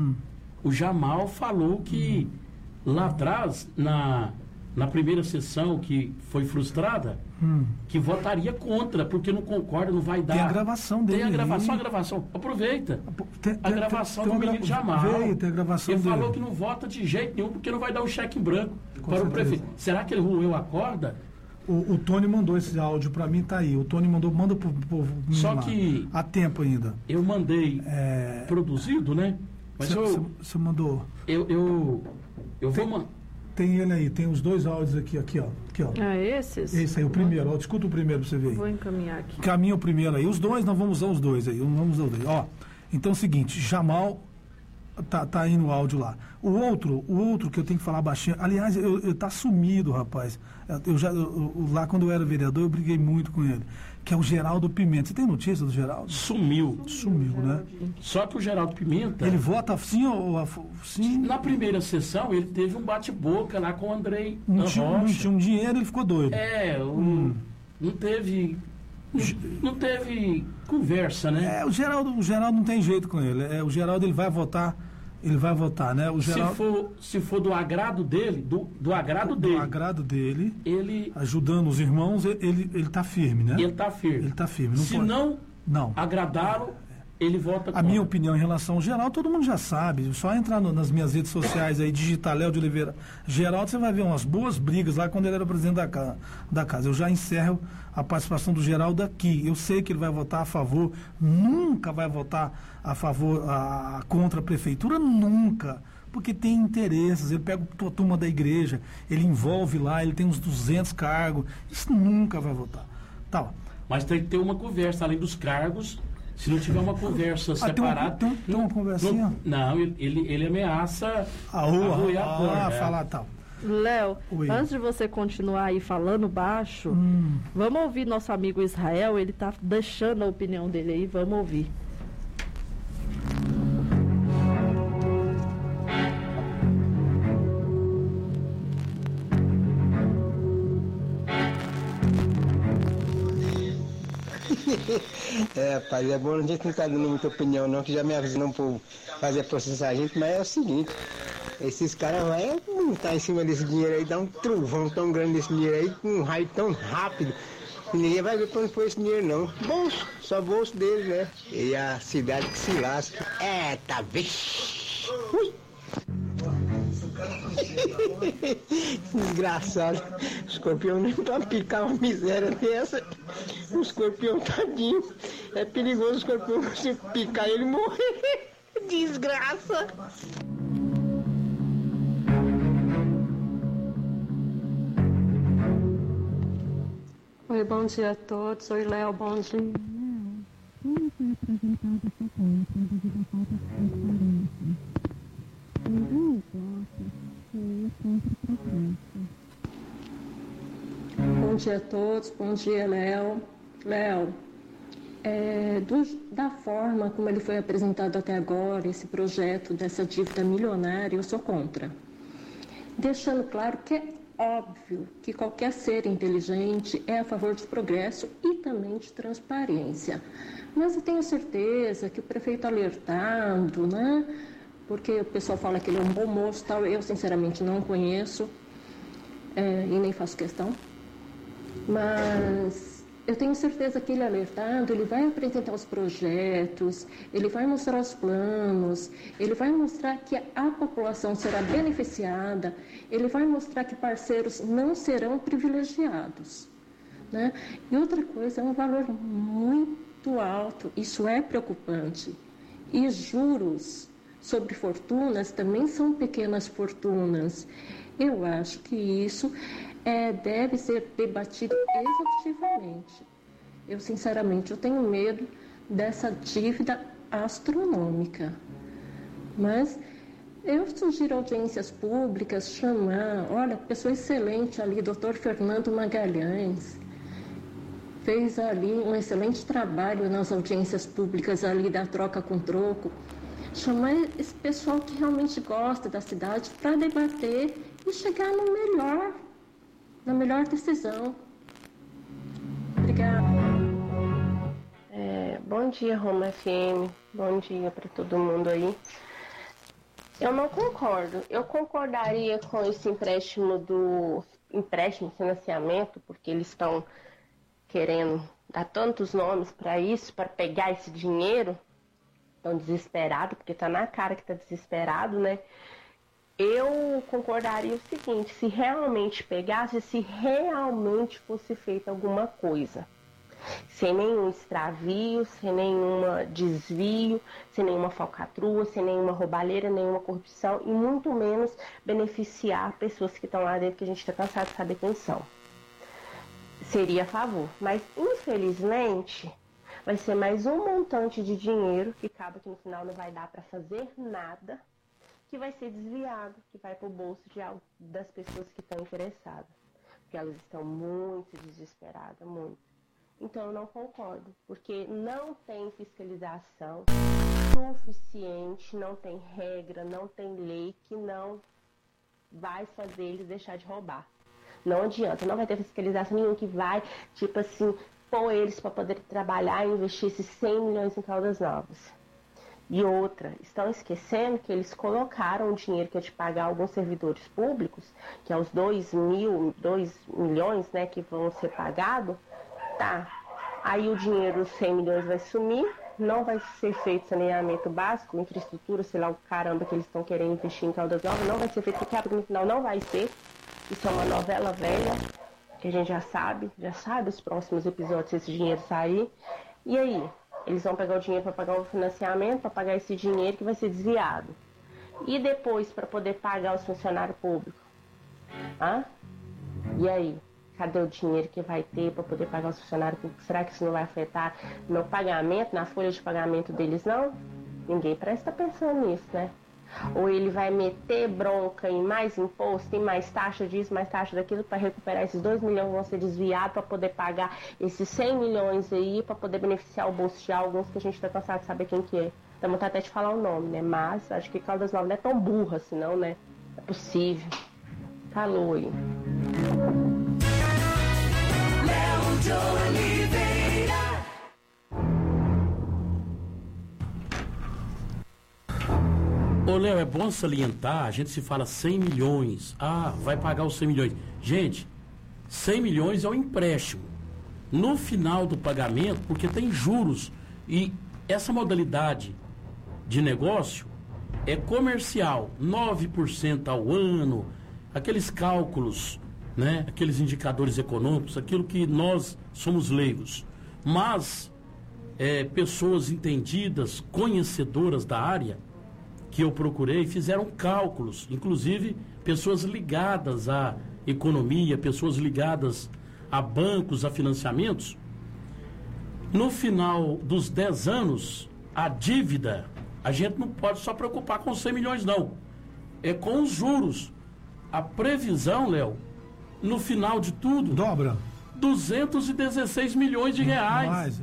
o Jamal falou que lá atrás, na, na primeira sessão que foi frustrada, que votaria contra, porque não concorda, não vai dar. Tem a gravação Tem a dele gravação, aí. a gravação. Aproveita. Tem- A tem- gravação tem do uma gra- menino Jamal. Veio, tem a gravação Ele dele. falou que não vota de jeito nenhum, porque não vai dar um cheque em branco para o certeza. prefeito. Será que ele roeu a corda? O, o Tony mandou esse áudio para mim, tá aí. O Tony mandou, manda pro povo. Só lá. que- Há tempo ainda. Eu mandei É, produzido, né? Mas Você mandou. eu, eu, eu vou. Tem ele aí, tem os dois áudios aqui, aqui, ó. Aqui, ó. Ah, esses? Esse aí, o primeiro, ó. Escuta o primeiro pra você ver aí. Vou encaminhar aqui. Caminha o primeiro aí. Os dois, nós vamos usar os dois aí. Vamos usar os dois. Ó, então é o seguinte, Jamal Tá, tá aí no áudio lá. O outro, o outro que eu tenho que falar baixinho. Aliás, eu, eu tá sumido, rapaz. Eu já, eu- eu- lá quando eu era vereador, eu briguei muito com ele. Que é o Geraldo Pimenta. Você tem notícia do Geraldo? Sumiu. Sumiu, né? Só que o Geraldo Pimenta, Ele vota sim ou sim? na primeira sessão, ele teve um bate-boca lá com o Andrei Não tinha, não tinha um dinheiro, ele ficou doido. É, o- não teve. Não, não teve conversa, né? É, o Geraldo, o Geraldo não tem jeito com ele. É, o Geraldo ele vai votar, ele vai votar, né? O se, Geraldo, for, se for do agrado dele, do, do agrado do dele, agrado dele, ele, ajudando os irmãos, ele, ele, ele tá firme, né? ele tá firme. Ele tá firme. Não se pode- não Não. agradá-lo, ele vota A contra. minha opinião em relação ao Geraldo, todo mundo já sabe. Só entrar no- nas minhas redes sociais aí, digitar Léo de Oliveira Geraldo, você vai ver umas boas brigas lá quando ele era presidente da, da casa. Eu já encerro a participação do Geraldo aqui. Eu sei que ele vai votar a favor, nunca vai votar a favor, a, contra a prefeitura, nunca. Porque tem interesses, ele pega a turma da igreja, ele envolve lá, ele tem uns 200 cargos, isso nunca vai votar. Tá. Mas tem que ter uma conversa, além dos cargos. Se não tiver uma conversa Ah, tem uma- separada. tem um- tem uma conversinha? Não, não, ele, ele, ameaça A rua, a porta, ah, é. falar tal. Léo, Oi. antes de você continuar aí falando baixo, Hum. vamos ouvir nosso amigo Israel, ele tá deixando a opinião dele aí, vamos ouvir. É, rapaz, é bom, a gente não tá dando muita opinião não, que já me avisou por fazer processar a gente, mas é o seguinte, esses caras vão montar em cima desse dinheiro aí, dar um trovão tão grande desse dinheiro aí, com um raio tão rápido, que ninguém vai ver onde foi esse dinheiro não. Bolso, só bolso deles, né? E a cidade que se lasca. É, tá vixe. Ui. Desgraçado. O escorpião nem pra picar uma miséria dessa. O escorpião tadinho. É perigoso o escorpião se picar ele morrer. Desgraça. Oi, bom dia a todos. Oi, Léo, bom dia. Bom dia a todos, bom dia, Léo. Léo, é, da forma como ele foi apresentado até agora, esse projeto dessa dívida milionária, eu sou contra deixando claro que é óbvio que qualquer ser inteligente é a favor de progresso e também de transparência. Mas eu tenho certeza que o prefeito alertado, né? Porque o pessoal fala que ele é um bom moço tal, eu sinceramente não conheço é, e nem faço questão. Mas eu tenho certeza que ele alertado, ele vai apresentar os projetos, ele vai mostrar os planos, ele vai mostrar que a população será beneficiada, ele vai mostrar que parceiros não serão privilegiados. Né? E outra coisa, é um valor muito alto, isso é preocupante. E juros sobre fortunas também são pequenas fortunas. Eu acho que isso é, deve ser debatido exaustivamente. Eu, sinceramente, eu tenho medo dessa dívida astronômica. Mas eu sugiro audiências públicas, chamar, olha, pessoa excelente ali, doutor Fernando Magalhães, fez ali um excelente trabalho nas audiências públicas ali da troca com troco. Chamar esse pessoal que realmente gosta da cidade para debater e chegar no melhor, na melhor decisão. Obrigada. É, bom dia, Roma FM. Bom dia para todo mundo aí. Eu não concordo. Eu concordaria com esse empréstimo do empréstimo financiamento, porque eles estão querendo dar tantos nomes para isso, para pegar esse dinheiro. Estão desesperados, porque está na cara que está desesperado, né? Eu concordaria o seguinte, se realmente pegasse, se realmente fosse feita alguma coisa sem nenhum extravio, sem nenhuma desvio, sem nenhuma falcatrua, sem nenhuma roubalheira, nenhuma corrupção e muito menos beneficiar pessoas que estão lá dentro que a gente está cansado de saber quem são. Seria a favor, mas infelizmente vai ser mais um montante de dinheiro que acaba que no final não vai dar para fazer nada que vai ser desviado, que vai para o bolso de, das pessoas que estão interessadas. Porque elas estão muito desesperadas, muito. Então eu não concordo, porque não tem fiscalização suficiente, não tem regra, não tem lei que não vai fazer eles deixar de roubar. Não adianta, não vai ter fiscalização nenhuma que vai, tipo assim, pôr eles para poder trabalhar e investir esses 100 milhões em Caldas Novas. E outra, estão esquecendo que eles colocaram o dinheiro que é de pagar alguns servidores públicos, que é os 2 mil, 2 milhões, né, que vão ser pagados, tá? Aí o dinheiro, os 100 milhões vai sumir, não vai ser feito saneamento básico, infraestrutura, sei lá o caramba que eles estão querendo investir em Caldas Novas, não vai ser feito, porque no final não vai ser. Isso é uma novela velha, que a gente já sabe, já sabe os próximos episódios se esse dinheiro sair. E aí? Eles vão pegar o dinheiro para pagar o financiamento, para pagar esse dinheiro que vai ser desviado. E depois para poder pagar os funcionários públicos? Hã? E aí? Cadê o dinheiro que vai ter para poder pagar os funcionários públicos? Será que isso não vai afetar no pagamento, na folha de pagamento deles, não? Ninguém parece estar pensando nisso, né? Ou ele vai meter bronca em mais imposto, em mais taxa disso, mais taxa daquilo, para recuperar esses 2 milhões que vão ser desviados para poder pagar esses 100 milhões aí, para poder beneficiar o bolso de alguns que a gente está cansado de saber quem que é. Vontade até de falar o nome, né? Mas acho que Caldas Novas não é tão burra assim, não, né? É possível. Calou aí. Léo de Ô, Léo, é bom salientar, a gente se fala 100 milhões. Ah, vai pagar os 100 milhões. Gente, 100 milhões é um empréstimo. No final do pagamento, porque tem juros, e essa modalidade de negócio é comercial, 9% ao ano, aqueles cálculos, né, aqueles indicadores econômicos, aquilo que nós somos leigos. Mas é, pessoas entendidas, conhecedoras da área, que eu procurei fizeram cálculos, inclusive pessoas ligadas à economia, pessoas ligadas a bancos, a financiamentos. No final dos 10 anos, a dívida, a gente não pode só preocupar com 100 milhões, não. É com os juros. A previsão, Léo, no final de tudo. Dobra. 216 milhões de reais. Mais?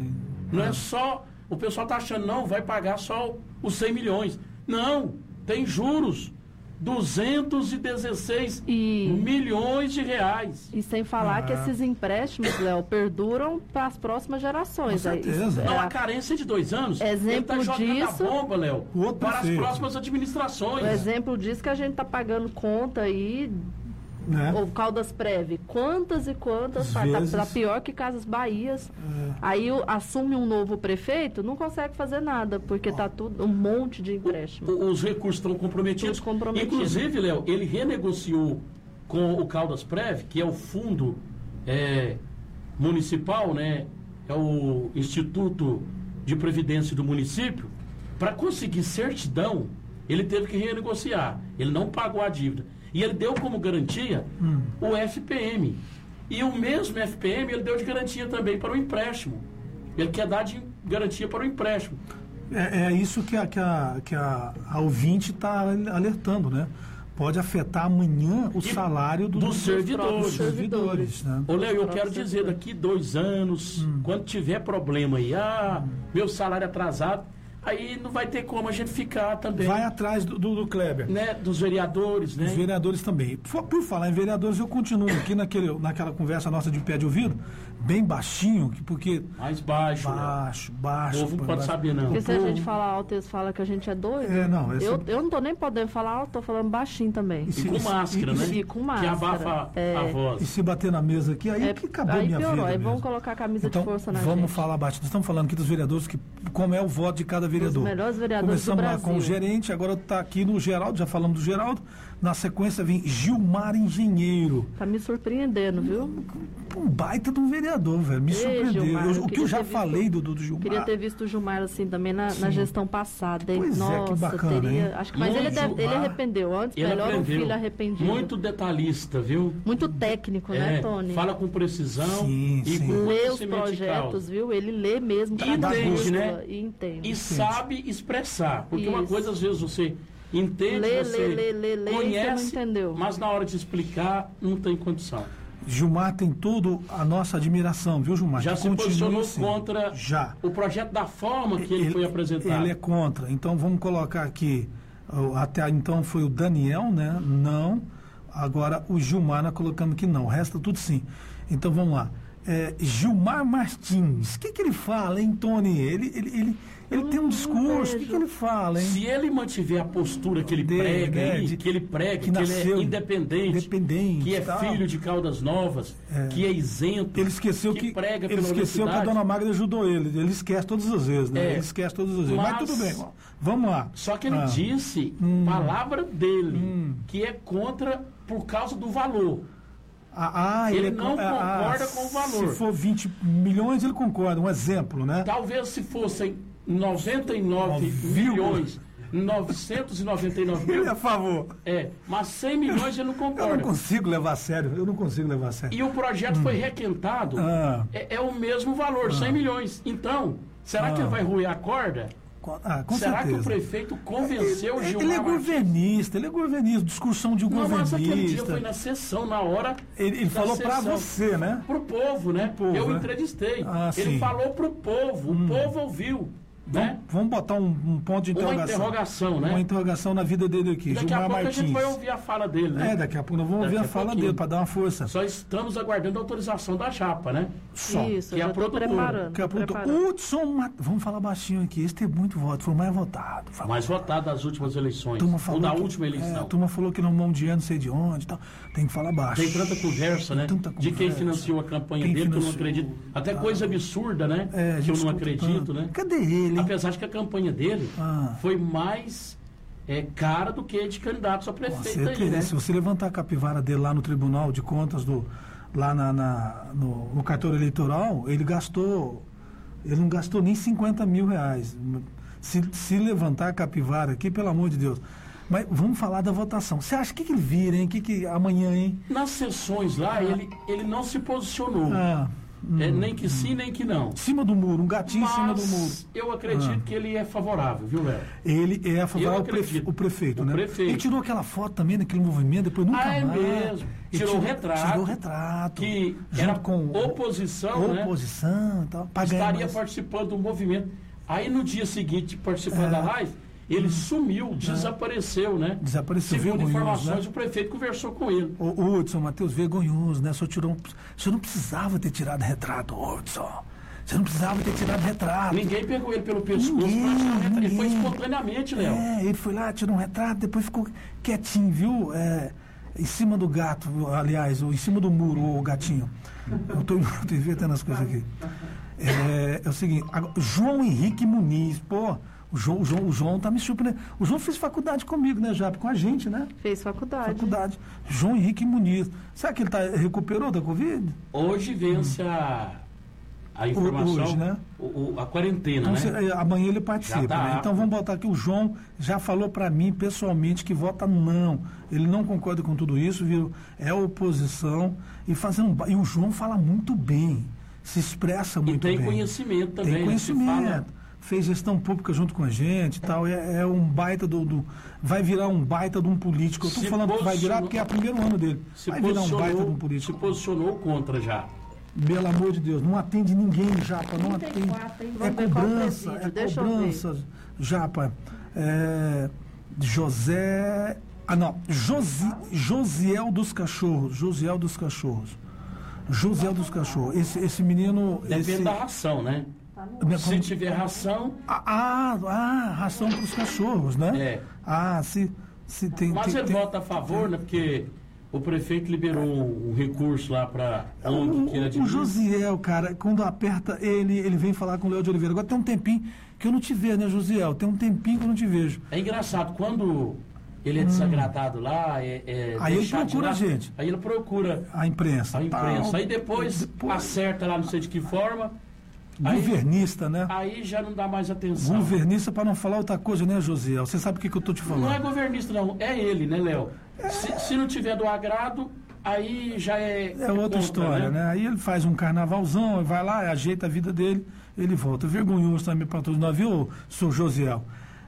Não é só. O pessoal está achando, não, vai pagar só os 100 milhões. Não, tem juros. 216 milhões de reais. E sem falar Ah. que esses empréstimos, Léo, perduram para as próximas gerações. Com É, certeza. é Não, a- carência de dois anos. Exemplo ele tá jogando disso- a bomba, Léo, para as próximas administrações. O exemplo disso que a gente tá pagando conta aí, Né? ou Caldas Preve, quantas e quantas, Às tá, tá- pior que Casas Bahias. Aí o- assume um novo prefeito, não consegue fazer nada, porque tá tudo, um monte de empréstimo. O- Os recursos estão comprometidos. Tudo comprometido. Inclusive, Léo, ele renegociou com o Caldas Prev, que é o fundo é, municipal, né? É o Instituto de Previdência do município. Para conseguir certidão, ele teve que renegociar. Ele não pagou a dívida. E ele deu como garantia o FPM. E o mesmo FPM ele deu de garantia também para o empréstimo. Ele quer dar de garantia para o empréstimo. É, é isso que a, que a, que a, a ouvinte está alertando, né? Pode afetar amanhã o salário do- dos servidores. dos servidores, né? Ô, Léo, eu quero dizer, daqui dois anos, Hum. quando tiver problema aí, ah, meu salário atrasado, aí não vai ter como a gente ficar também. Vai atrás do, do, do Kleber. Né, dos vereadores, né? Os vereadores também. Por, por falar em vereadores, eu continuo aqui naquele, naquela conversa nossa de pé de ouvido, bem baixinho, que- porque. Mais baixo. né? Baixo, baixo. O povo não pode baixo. saber, não. Porque se a povo- gente fala alto, eles falam que a gente é doido. É, não, esse- eu, eu não tô nem podendo falar alto, tô falando baixinho também. E com máscara, né? E com Que máscara. abafa É. a voz. E se bater na mesa aqui, aí É, que acabou aí minha piorou, vida. aí mesmo. vamos colocar a camisa então, de força na vamos gente. falar baixo. Nós estamos falando aqui dos vereadores, que, como é o voto de cada vereador. melhores vereadores do Começamos lá com o gerente, agora está aqui no Geraldo, já falamos do Geraldo. Na sequência vem Gilmar Engenheiro. Tá me surpreendendo, viu? Um baita de um vereador, velho. Me Ei, surpreendeu. Gilmar, Eu- o que eu já visto- falei do, do, Gilmar. Queria ter visto o Gilmar assim também na, na gestão passada, hein? Pois é, Nossa, que bacana, teria. hein? Acho que, mas ele, deve, ele arrependeu. Antes, Ele melhor um aprendeu. filho arrependido. Muito detalhista, viu? Muito técnico, né, É, Tony? Fala com precisão Sim, e sim. com Lê os projetos, viu? Ele lê mesmo. E cada entende, bússola, né? E entende. E sabe expressar. Porque uma Isso. coisa, às vezes, você entende, Lê, você lê, lê, lê, lê, e conhece, você não entendeu. mas na hora de explicar não tem condição. Gilmar tem toda a nossa admiração, viu, Gilmar? Já Que se posicionou assim. contra Já. o projeto da forma que ele, foi apresentado. Ele é contra. Então vamos colocar aqui. Até então foi o Daniel, né? Não. Agora o Gilmar nós colocamos que não. Resta tudo sim. Então vamos lá. É, Gilmar Martins. O que, que ele fala, hein, Tony? Ele, ele, ele, ele tem um discurso. O que, que ele fala, hein? Se ele mantiver a postura que ele Dele, prega, né, aí, de- que ele prega, que que, ele é independente, independente que é tal. filho de Caldas Novas, que é isento, Ele esqueceu que, prega ele esqueceu que a dona Magda ajudou ele. Ele esquece todas as vezes, né? É. Ele esquece todas as vezes. Mas, Mas- tudo bem. ó. Vamos lá. Só que ele Ah. disse, palavra dele, que é contra por causa do valor. Ah, ah, Ele é não ah, concorda com o valor. Se for 20 milhões, ele concorda. Um exemplo, né? Talvez se fossem 99 vírgula. milhões, 999 Ele mil, é a favor. é, mas 100 milhões ele não Eu não consigo levar a sério. Eu não consigo levar a sério. E o projeto foi requentado, Ah. é, é o mesmo valor, 100 milhões. Então, será que Ah. ele vai ruir a corda? Ah, será certeza. que o prefeito convenceu o Ele, Gilmar ele é governista, ele é governista, discussão de um Não, mas aquele dia governista. foi na sessão, na hora. Ele, ele falou pra sessão. você, né? Pro povo, né? povo, Eu né? entrevistei. Ah, ele sim. Hum. falou pro povo, o povo ouviu. Né? Vamos botar um, um ponto de Uma interrogação. interrogação, né? Uma interrogação na vida dele aqui. Daqui Gilmar a pouco Martins. a gente vai ouvir a fala dele, né? É, daqui a pouco nós vamos Daqui ouvir a a fala pouquinho. dele para dar uma força. Só estamos aguardando a autorização da chapa, né? Só. Isso, Que é a produtora. preparando. Daqui a. Hudson, Ma- vamos falar baixinho aqui. Esse teve muito voto, foi o mais votado. Foi Mais votado das últimas eleições. turma Ou da que- última É, eleição. a turma falou que não mão de não sei de onde tal. Tem que falar baixo. Tem tanta conversa, né? Tanta De quem conversa. financiou a campanha Quem dele, que eu não financiou. acredito. Até coisa absurda, né? É, que eu não acredito, tanto. né? Cadê ele? Hein? Apesar de que a campanha dele Ah. foi mais é, cara do que de candidatos a prefeito aí, né? Se você levantar a capivara dele lá no Tribunal de Contas, do, lá na, na- no, no cartório eleitoral, ele gastou. Ele não gastou nem 50 mil reais. Se, se levantar a capivara aqui, pelo amor de Deus. Mas vamos falar da votação. Você acha que, que ele vira, hein? Que, que amanhã, hein? Nas sessões lá, ele, ele não se posicionou. Ah, É, nem que sim, nem que não. cima do muro, um gatinho em cima do muro. Mas eu acredito que ele é favorável, viu, Léo? Ele é a favor Eu ao prefe- o prefeito, O né? prefeito. Ele tirou aquela foto também daquele movimento, depois nunca Ah, é mais. mesmo. Ele Tirou o retrato. Tirou o retrato. Que junto era com oposição, né? oposição e tal. Estaria mais. participando do movimento. Aí no dia seguinte, participando É. da live, ele sumiu, desapareceu, né? Desapareceu, Segundo vergonhoso, informações, né? o prefeito conversou com ele. Ô, Hudson, Matheus, vergonhoso, né? Só tirou. Você não precisava ter tirado retrato, Hudson. Você não precisava ter tirado retrato. Ninguém pegou ele pelo pescoço Ninguém, o. Ele foi espontaneamente, Léo. É, ele foi lá, tirou um retrato, depois ficou quietinho, viu? É, em cima do gato, aliás, ou em cima do muro, o gatinho. Eu tô inventando as coisas aqui. É, é o seguinte, agora, João Henrique Muniz, pô, o João, o João, o João tá me surpreendendo. O João fez faculdade comigo, né, Jap? Com a gente, né? Fez faculdade. Faculdade. João Henrique Muniz. Será que ele tá, recuperou da Covid? Hoje vence a, a informação, Hoje, né? o- o- a quarentena, Então, né? cê- é, amanhã ele participa. Tá né? Então vamos botar aqui. O João já falou para mim pessoalmente que vota não. Ele não concorda com tudo isso, viu? É oposição. E, fazendo, um e o João fala muito bem, se expressa E muito tem bem. conhecimento também. Tem né? Se conhecimento. Fez gestão pública junto com a gente e tal. É, é um baita do, do- Vai virar um baita de um político. Eu estou Se falando que vai virar posicionou- porque é o primeiro ano dele. se vai virar um baita de um posicionou, se político. posicionou contra já. Pelo amor de Deus, não atende ninguém, Japa, não atende. 34, hein? É cobrança, é deixa cobrança, Japa. É, José. Ah, não. Josi, Josiel dos Cachorros. Josiel dos Cachorros. Josiel dos Cachorros. Esse, esse menino. Depende esse, da ração, né? Né, Se como- tiver ração, Ah, ah, ah, ração para os cachorros, né? É. Ah, se, se tem. mas tem, ele tem- vota a favor, né? Porque o prefeito liberou um recurso lá para ONG que era de o Josiel, cara, quando aperta ele, ele vem falar com o Léo de Oliveira. Agora tem um tempinho que eu não te vejo, né, Josiel? Tem um tempinho que eu não te vejo. É engraçado, quando ele é desagradado lá, é, é Hum. Aí ele procura a gente. Aí ele procura A imprensa. a imprensa. tal. Aí depois, Depois- acerta lá, não sei de que forma. Aí, Governista, né? aí já não dá mais atenção. Governista para não falar outra coisa, né, Josiel? Você sabe o que, que eu tô te falando? Não é governista, não. É ele, né, Léo? Se, se não tiver do agrado, aí já é. É outra história, né? Aí ele faz um carnavalzão, vai lá, ajeita a vida dele, ele volta. Vergonhoso também para todos nós, viu, senhor Josiel?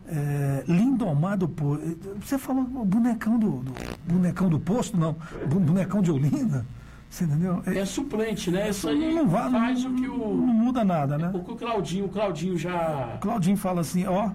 É, Lindomar do Posto. Você falou bonecão do, do- bonecão do posto, não. Bonecão de Olinda. Você entendeu? É suplente, né? Isso aí não, vai- faz não- o que o, não muda nada, né? o que o Claudinho, o Claudinho já. O Claudinho fala assim, ó.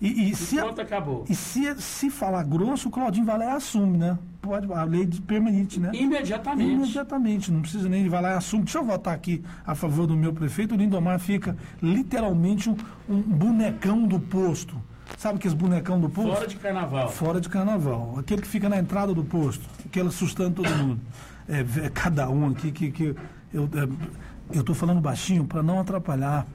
E, e se, pronto, acabou. e se, se falar grosso, o Claudinho vai lá e assume, né? Pode, a lei de- permite, né? Imediatamente. Imediatamente, não precisa nem vai lá e assume. Deixa eu votar aqui a favor do meu prefeito. O Lindomar fica literalmente um, um bonecão do posto. Sabe que esse bonecão do posto? Fora de carnaval. Fora de carnaval. Aquele que fica na entrada do posto. Aquele assustando todo mundo. É, vê- cada um aqui que, que eu é, estou falando baixinho para não atrapalhar.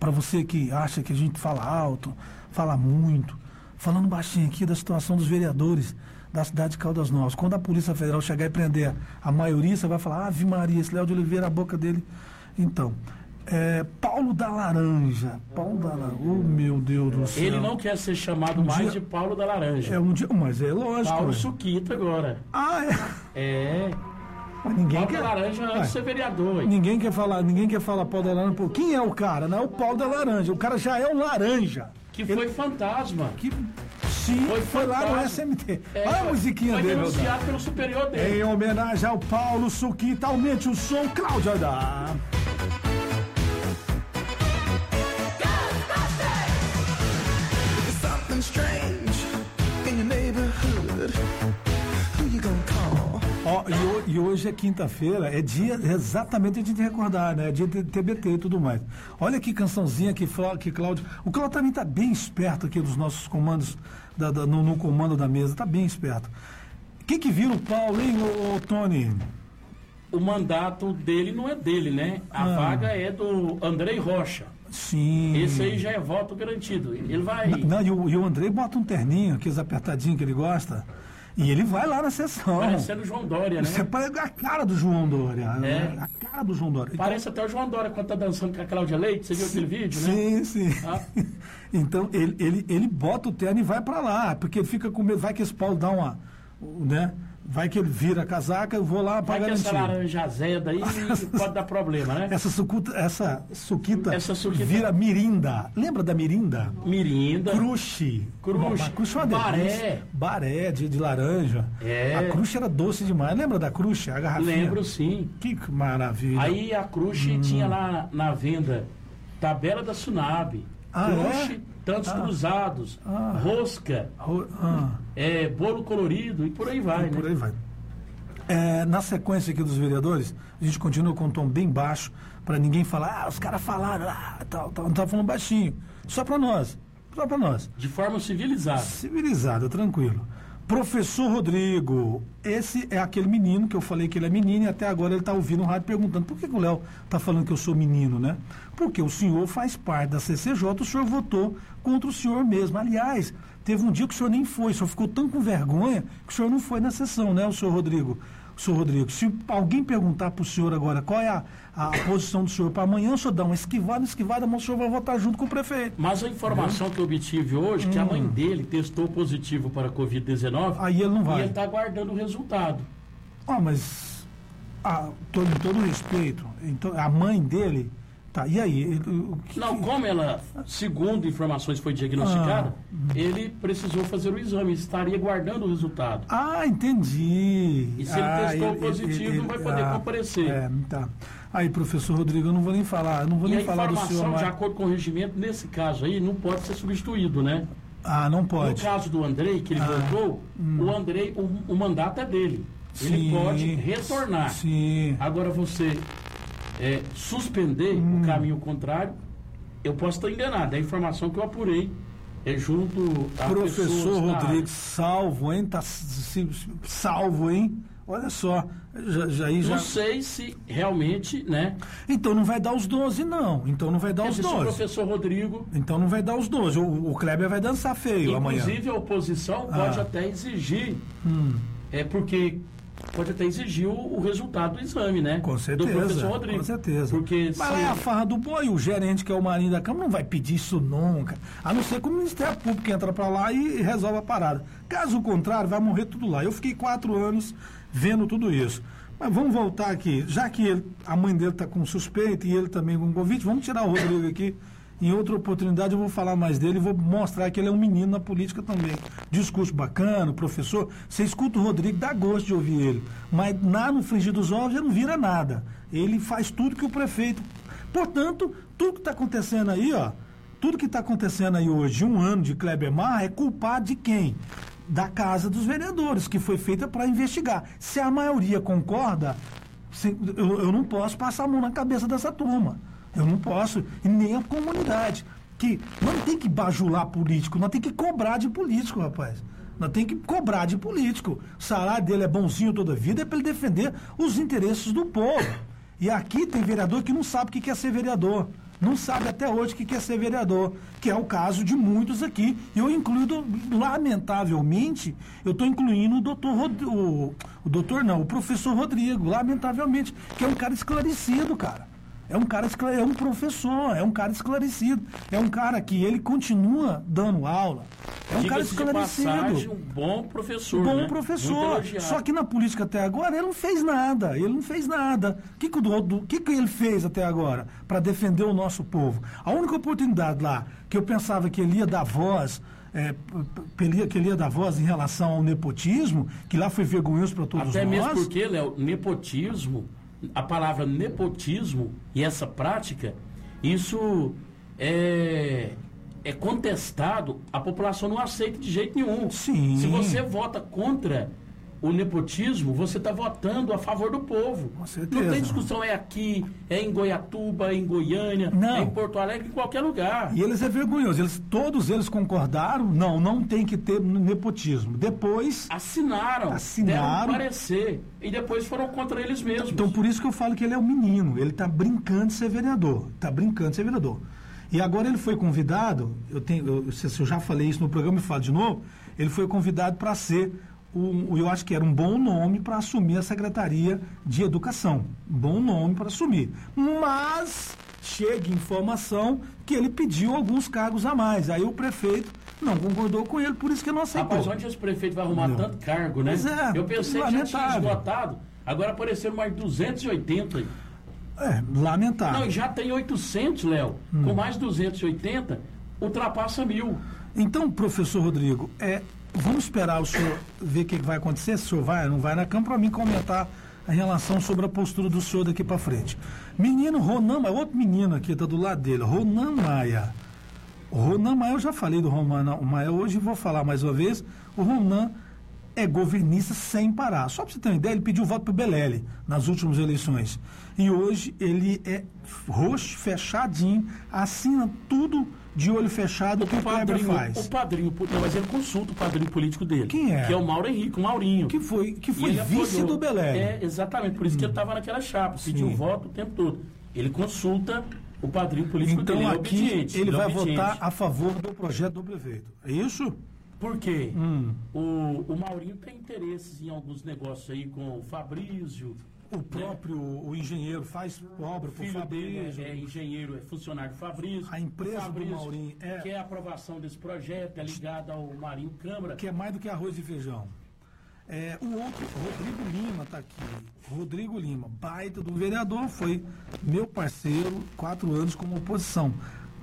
Para você que acha que a gente fala alto, fala muito. Falando baixinho aqui da situação dos vereadores da cidade de Caldas Novas. Quando a Polícia Federal chegar e prender a maioria, você vai falar, Ave Maria, esse Léo de Oliveira, a boca dele. Então, é, Paulo da Laranja. Paulo da Laranja. Oh, meu Deus do céu. Ele não quer ser chamado Um mais dia- de Paulo da Laranja. É um dia, mas é lógico. Paulo. Suquita agora. Ah, é. É. Mas ninguém Paulo quer. da Laranja antes de ser vereador. hein? Ninguém quer falar, ninguém quer falar Paulo da Laranja. Pô, quem é o cara? Não é o Paulo da Laranja. O cara já é o laranja. Que foi fantasma. Que sim, Foi foi, lá no. SMT. É, Olha a musiquinha foi dele, denunciado Aldar. pelo superior dele. Em homenagem ao Paulo Suquita, aumente o som, Cláudio Aldar. Ó, e, ho- hoje é quinta-feira, é dia exatamente de te recordar, né? É dia de TBT e tudo mais. Olha que cançãozinha que, que Cláudio. O Cláudio também tá bem esperto aqui dos nossos comandos, da- da- no, no comando da mesa, tá bem esperto. O que, que vira o Paulo, hein, ô, ô, Tony? O mandato dele não é dele, né? A Ah. vaga é do Andrei Rocha. Sim. Esse aí já é voto garantido. Ele vai. Não, e o, e o Andrei bota um terninho, aqueles apertadinhos que ele gosta, e ele vai lá na sessão. Parecendo o João Dória, né? Você pega a cara do João Dória. né? A cara do João Dória. Então- Parece até o João Dória quando tá dançando com a Cláudia Leite. Você viu aquele vídeo, né? Sim, sim. Ah. Então ele, ele, ele bota o terno e vai pra lá, porque ele fica com medo, vai que esse Paulo dá uma, né? Vai que ele vira a casaca, eu vou lá pra Vai que essa garantir. laranja azeda aí pode dar problema, né? Essa sucuta, essa suquita, Essa suquita- vira mirinda. Lembra da mirinda? Mirinda. Cruxe. Cruxe. Cruxe é uma Baré. delícia. Baré de, de laranja. É. A cruxe era doce demais. Lembra da cruxe? A garrafinha? Lembro sim. Que maravilha. Aí a Cruxe Hum. tinha lá na venda tabela da Sunab. Ah, Cruxe, é? Tantos Ah. cruzados, Ah. rosca, Ro- ah. é, bolo colorido e por aí vai, E por né? aí vai. É, na sequência aqui dos vereadores, a gente continua com um tom bem baixo, para ninguém falar, ah, os caras falaram, ah, tal, tal, não tá falando baixinho. Só para nós, só para nós. De forma civilizada. Civilizado, tranquilo. Professor Rodrigo, esse é aquele menino que eu falei que ele é menino e até agora ele está ouvindo o rádio perguntando por que, que o Léo está falando que eu sou menino, né? Porque o senhor faz parte da CCJ, o senhor votou contra o senhor mesmo. Aliás, teve um dia que o senhor nem foi, o senhor ficou tão com vergonha que o senhor não foi na sessão, né, o senhor Rodrigo? Senhor Rodrigo, se alguém perguntar para o senhor agora qual é a, a posição do senhor para amanhã, o senhor dá uma esquivada, esquivada, mas o senhor vai votar junto com o prefeito. Mas a informação que eu obtive hoje, que a mãe dele testou positivo para a Covid-19, Hum. Aí ele não vai. e ele está aguardando o resultado. Ah, mas ah, todo, em todo respeito, então, a mãe dele, tá, e aí? Ele, que- Não, como ela, segundo informações, foi diagnosticada, Ah. ele precisou fazer o exame, estaria guardando o resultado. Ah, entendi. E se ele ah, testou positivo, não vai poder comparecer. É, tá. Aí, professor Rodrigo, eu não vou nem falar, não vou E a nem falar do senhor informação, de acordo com o regimento, nesse caso aí, não pode ser substituído, né? Ah, não No pode. caso do Andrei, que ele Ah, voltou, o Andrei, o, o mandato é dele. Ele Sim, pode retornar. Sim. Agora você é, suspender Hum. o caminho contrário, eu posso estar enganado. É a informação que eu apurei é junto a Professor. Rodrigues, salvo, hein? Tá salvo, hein? Olha só, já, já, já... Não sei se realmente, né? Então não vai dar os 12, não. Então não vai dar Quer os dizer, se o 12. professor Rodrigo, Então não vai dar os 12. O, o Kleber vai dançar feio amanhã. inclusive a oposição, pode Ah. até exigir, Hum. é porque pode até exigir o, o resultado do exame, né? Com certeza. Do professor Rodrigo. Com certeza. Porque Mas se- lá é a farra do boi, o gerente, que é o marinho da Câmara, não vai pedir isso nunca. A não ser que o Ministério Público entra para lá e resolve a parada. Caso contrário, vai morrer tudo lá. Eu fiquei quatro anos vendo tudo isso. Mas vamos voltar aqui. Já que ele- a mãe dele está com suspeita e ele também com convite, vamos tirar o Rodrigo aqui Em outra oportunidade eu vou falar mais dele e vou mostrar que ele é um menino na política também. Discurso bacana, professor. Você escuta o Rodrigo, dá gosto de ouvir ele. Mas lá no frigir dos ovos já não vira nada. Ele faz tudo que o prefeito. Portanto, tudo que está acontecendo aí, ó, tudo que está acontecendo aí hoje, um ano de Kleber Marra, é culpado de quem? Da Casa dos Vereadores, que foi feita para investigar. Se a maioria concorda, eu não posso passar a mão na cabeça dessa turma. Eu não posso, e nem a comunidade. Que não tem que bajular político, nós tem que cobrar de político, rapaz. Nós tem que cobrar de político. O salário dele é bonzinho toda a vida, é para ele defender os interesses do povo. E aqui tem vereador que não sabe o que quer ser vereador. Não sabe até hoje o que quer ser vereador, que é o caso de muitos aqui. Eu incluo, lamentavelmente, eu estou incluindo o doutor, o, o doutor não, o professor Rodrigo, lamentavelmente, que é um cara esclarecido, cara. É um cara esclare- é um professor, é um cara esclarecido, é um cara que ele continua dando aula. É um cara esclarecido. passagem, um bom professor. Bom né? Professor. Só que na política até agora ele não fez nada. Ele não fez nada. O que, que, o do- que, que ele fez até agora para defender o nosso povo? A única oportunidade lá que eu pensava que ele ia dar voz. é, que ele ia dar voz em relação ao nepotismo, que lá foi vergonhoso para todos Até nós. mesmo porque, Léo, nepotismo, a palavra nepotismo e essa prática, isso é, é contestado, a população não aceita de jeito nenhum. Sim. Se você vota contra o nepotismo, você está votando a favor do povo. Com certeza. Não tem discussão, é aqui, é em Goiatuba, é em Goiânia, Não. é em Porto Alegre, em qualquer lugar. E eles é vergonhoso. Eles, todos eles concordaram, não, não tem que ter nepotismo. Depois, Assinaram, Assinaram. parecer, e depois foram contra eles mesmos. Então, por isso que eu falo que ele é um menino. Ele está brincando de ser vereador. Está brincando de ser vereador. E agora ele foi convidado, eu, tenho, eu, se eu já falei isso no programa e falo de novo, ele foi convidado para ser, um, eu acho que era um bom nome para assumir a Secretaria de Educação. Bom nome para assumir. Mas chega informação que ele pediu alguns cargos a mais. Aí o prefeito não concordou com ele, por isso que não aceitou. Rapaz, onde esse prefeito vai arrumar Não. tanto cargo, né? Pois é, Eu pensei que já tinha esgotado. Agora apareceram mais 280. aí. É, lamentável. Não, e já tem 800, Léo. Hum. Com mais 280, ultrapassa mil. Então, professor Rodrigo, é, vamos esperar o senhor ver o que vai acontecer, se o senhor vai ou não vai na Câmara, para mim comentar a relação sobre a postura do senhor daqui para frente. Menino Ronan Maia, outro menino aqui, está do lado dele, Ronan Maia. O Ronan Maia, eu já falei do Ronan Maia hoje vou falar mais uma vez. O Ronan é governista sem parar. Só para você ter uma ideia, ele pediu voto para o Belele nas últimas eleições. E hoje ele é roxo, fechadinho, assina tudo de olho fechado que o Kleber faz. o padrinho, não, mas ele consulta o padrinho político dele. Quem é? Que é o Mauro Henrique, o Maurinho. Que foi, que foi ele vice apoiou. do Belele. É, exatamente, por isso que ele estava naquela chapa, pediu Sim. voto o tempo todo. Ele consulta o padrinho político Então dele, ele é aqui obediente, ele é vai obediente. votar a favor do projeto do prefeito. É isso? Por quê? Hum. O, o Maurinho tem interesses em alguns negócios aí com o Fabrício. O próprio o engenheiro faz obra O filho Fabrício. é, é engenheiro, é funcionário Fabrício. A empresa O do Fabrício Maurinho é- Quer a aprovação desse projeto, é ligado ao Marinho Câmara. que é mais do que arroz e feijão. É, o outro, Rodrigo Lima está aqui. Rodrigo Lima, baita do vereador, foi meu parceiro, quatro anos como oposição.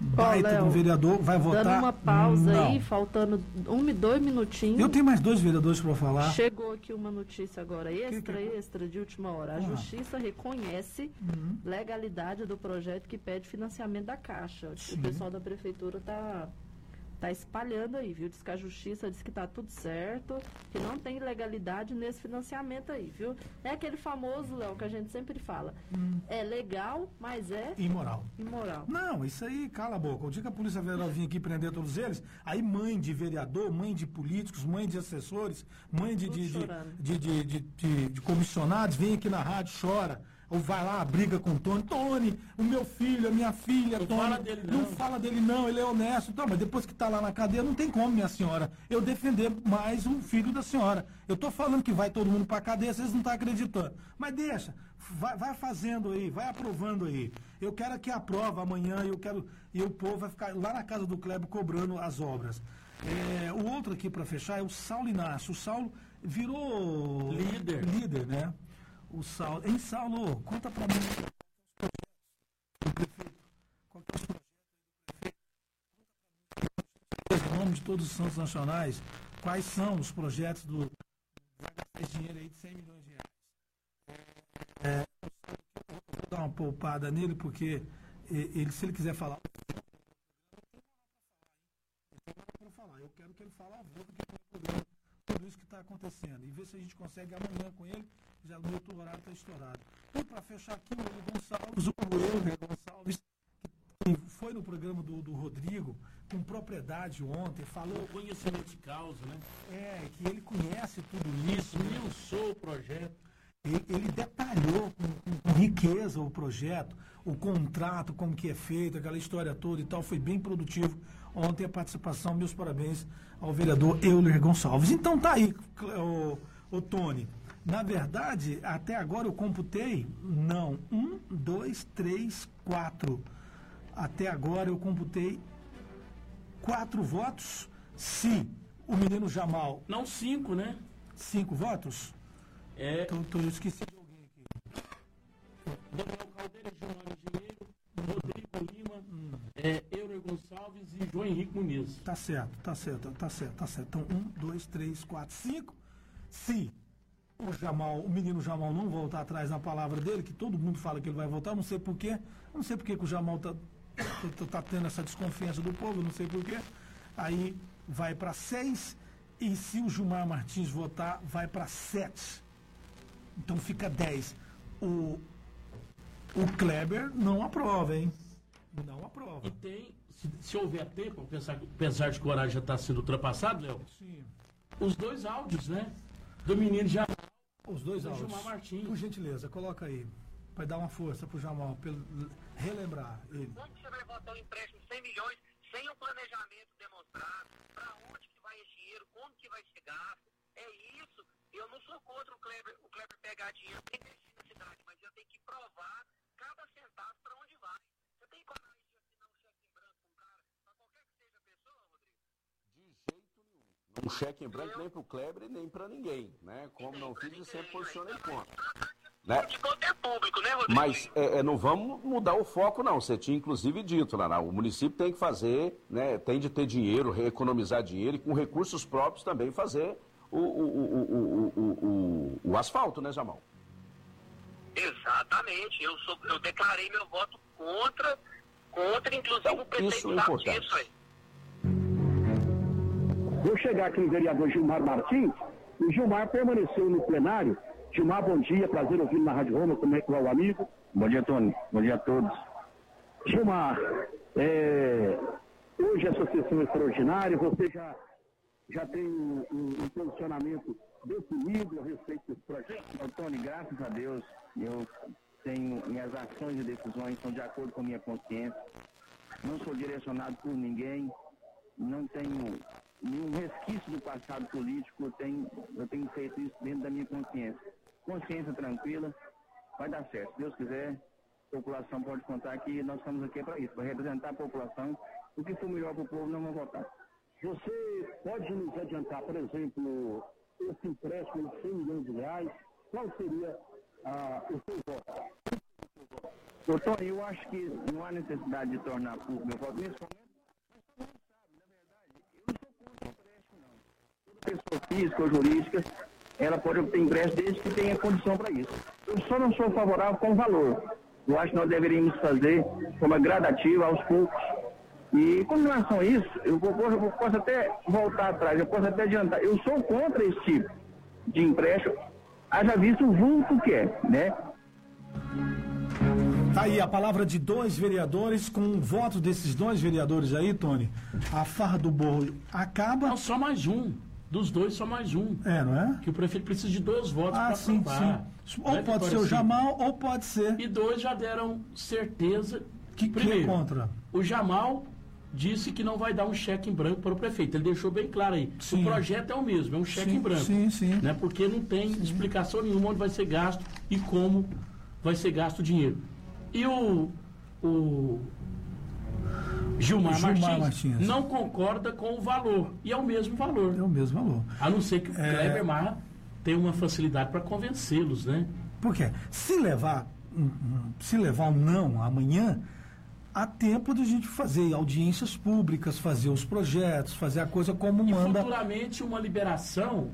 Baita Léo, do vereador, vai votar. Dando uma pausa não. aí, faltando um e dois minutinhos. Eu tenho mais dois vereadores para falar. Chegou aqui uma notícia agora extra, que- extra, de última hora. A Ah. Justiça reconhece legalidade do projeto que pede financiamento da Caixa. O pessoal da Prefeitura está tá espalhando aí, viu? Diz que a Justiça diz que está tudo certo, que não tem ilegalidade nesse financiamento aí, viu? É aquele famoso, Léo, que a gente sempre fala. É legal, mas é Imoral. imoral. Não, isso aí, cala a boca. O dia que a Polícia Federal vir aqui prender todos eles, aí mãe de vereador, mãe de políticos, mãe de assessores, mãe de, de, de, de, de, de- de- de comissionados, vem aqui na rádio, chora. Ou vai lá, briga com o Tony. Tony, o meu filho, a minha filha, Não Tony. fala dele, não. fala dele, não, ele é honesto. Então, mas depois que tá lá na cadeia, não tem como, minha senhora, eu defender mais um filho da senhora. Eu tô falando que vai todo mundo pra cadeia, vocês não estão acreditando. Mas deixa, vai, vai fazendo aí, vai aprovando aí. Eu quero que aprova amanhã, eu quero. E o povo vai ficar lá na casa do Kleber cobrando as obras. É, o outro aqui para fechar é o Saulo Inácio. O Saulo virou Líder. líder, né? O Saulo. Hein, Saulo, conta para mim. O prefeito. Qual é os projetos do prefeito? nome de todos os santos nacionais, quais são os projetos do. Vai gastar esse dinheiro aí de 100 milhões de reais. É, vou dar uma poupada nele, porque ele, se ele quiser falar. Eu quero que ele fale ao vivo que tudo isso que está acontecendo. E ver se a gente consegue amanhã com ele. Já o meu horário está estourado. E para fechar aqui, o Eli Gonçalves, o Euler Gonçalves, que foi no programa do, do Rodrigo, com propriedade ontem, falou. Conhecimento de causa, né? É, que ele conhece tudo isso. Esmiuçou o projeto. Ele, detalhou com riqueza o projeto, o contrato, como que é feito, aquela história toda e tal. Foi bem produtivo ontem a participação. Meus parabéns ao vereador Euler Gonçalves. Então tá aí, o, o Tony. Na verdade, até agora eu computei, não, um, dois, três, quatro. Até agora eu computei quatro votos. Se o menino Jamal. Não cinco, né? Cinco votos? É. Então, então eu esqueci de alguém aqui. Daniel Caldeira, João Engenheiro, Rodrigo Lima, é, Euler Gonçalves e João Henrique Muniz. Tá certo, tá certo, tá certo, tá certo. Então, um, dois, três, quatro, cinco. Se o Jamal, o menino Jamal não voltar atrás na palavra dele, que todo mundo fala que ele vai voltar, não sei porquê. Não sei porquê que o Jamal tá, tá, tá tendo essa desconfiança do povo, não sei porquê. Aí vai para seis. E se o Gilmar Martins votar, vai para sete. Então fica dez. O, o Kleber não aprova, hein? Não aprova. E tem, se, se houver tempo, apesar, apesar de horário já está sendo ultrapassado, Léo, Sim. os dois áudios, né? Do menino já. Os dois Do áudios. Gilmar Martins. Por gentileza, coloca aí. Vai dar uma força pro Jamal, pelo, relembrar ele. Como você vai botar um empréstimo de 100 milhões sem um planejamento demonstrado? Para onde que vai esse dinheiro? Como que vai ser gasto? É isso. Eu não sou contra o Kleber, o Kleber pegar dinheiro e investir na cidade, mas eu tenho que provar cada centavo para onde vai. Você tem coragem de assinar um cheque em branco com um cara, para qualquer que seja a pessoa, Rodrigo? Um cheque em branco nem pro Kleber e nem pra ninguém, né? Como não fiz, eu sempre posicionei contra. Né? Poder público, né, Rodrigo? Mas é, é, não vamos mudar o foco, não. Você tinha inclusive dito, Naná, o município tem que fazer, né, tem de ter dinheiro, economizar dinheiro e com recursos próprios também fazer o, o, o, o, o, o, o asfalto, né, Jamal? Exatamente. Eu, sou, eu declarei meu voto contra, contra inclusive o prefeito isso é importante. disso, aí. Vou chegar aqui no vereador Gilmar Martins. O Gilmar permaneceu no plenário. Gilmar, bom dia, prazer ouvi-lo na Rádio Roma, como é que vai o amigo? Bom dia, Tony. Bom dia a todos. Gilmar, é, hoje essa sessão extraordinária, você já, já tem um, um- um posicionamento definido a respeito desse projeto? Antônio, graças a Deus, eu tenho minhas ações e decisões são de acordo com minha consciência. Não sou direcionado por ninguém, não tenho nenhum resquício do passado político, eu tenho, eu tenho feito isso dentro da minha consciência. Consciência tranquila, vai dar certo. Se Deus quiser, a população pode contar que nós estamos aqui para isso, para representar a população. O que for melhor para o povo, não vamos votar. Você pode nos adiantar, por exemplo, esse empréstimo de 100 milhões de reais? Qual seria ah, o seu voto? Doutor, eu acho que não há necessidade de tornar público meu voto nesse momento. Pessoa física ou jurídica, ela pode obter empréstimo desde que tenha condição para isso. Eu só não sou favorável com o valor. Eu acho que nós deveríamos fazer de forma gradativa, aos poucos. E com relação a isso, eu, vou, eu posso até voltar atrás, eu posso até adiantar. Eu sou contra esse tipo de empréstimo, haja visto o vulto que é, né? Tá aí a palavra de dois vereadores, com o voto desses dois vereadores aí, Tony, a farra do bolo acaba. Não, só mais um. Dos dois, só mais um. É, não é? Que o prefeito precisa de dois votos Ah, para sim, aprovar. sim. Ou é, pode ser o Sim. Jamal, ou pode ser. E dois já deram certeza. Que, Primeiro, que contra? O Jamal disse que não vai dar um cheque em branco para o prefeito. Ele deixou bem claro aí. Sim. O projeto é o mesmo, é um cheque Sim, em branco. sim, sim. Né? Porque não tem explicação nenhuma onde vai ser gasto e como vai ser gasto o dinheiro. E o, o Gilmar, Gilmar Martins, Martins. não concorda com o valor. E é o mesmo valor. É o mesmo valor. A não ser que o É. Kleber Marra tenha uma facilidade para convencê-los, né? Por quê? Se levar, se levar um não amanhã, há tempo de a gente fazer audiências públicas, fazer os projetos, fazer a coisa como E manda. futuramente uma liberação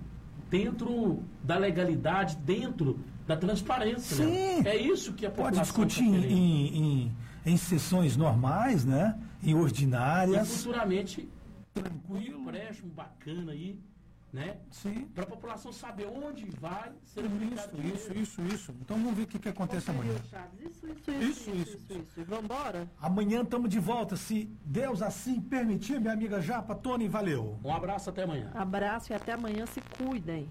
dentro da legalidade, dentro da transparência. Sim. né? É isso que a Pode população discutir tá em, em, em- sessões normais, né? Em E ordinárias. futuramente um empréstimo bacana aí, né? Sim. Para a população saber onde vai ser Isso, isso, isso, isso. Então vamos ver o que, que acontece amanhã. Isso, isso, isso, isso, isso, isso. E vambora? Amanhã estamos de volta, se Deus assim permitir, minha amiga Japa, Tony, valeu. Um abraço até amanhã. Abraço e até amanhã. Se cuidem.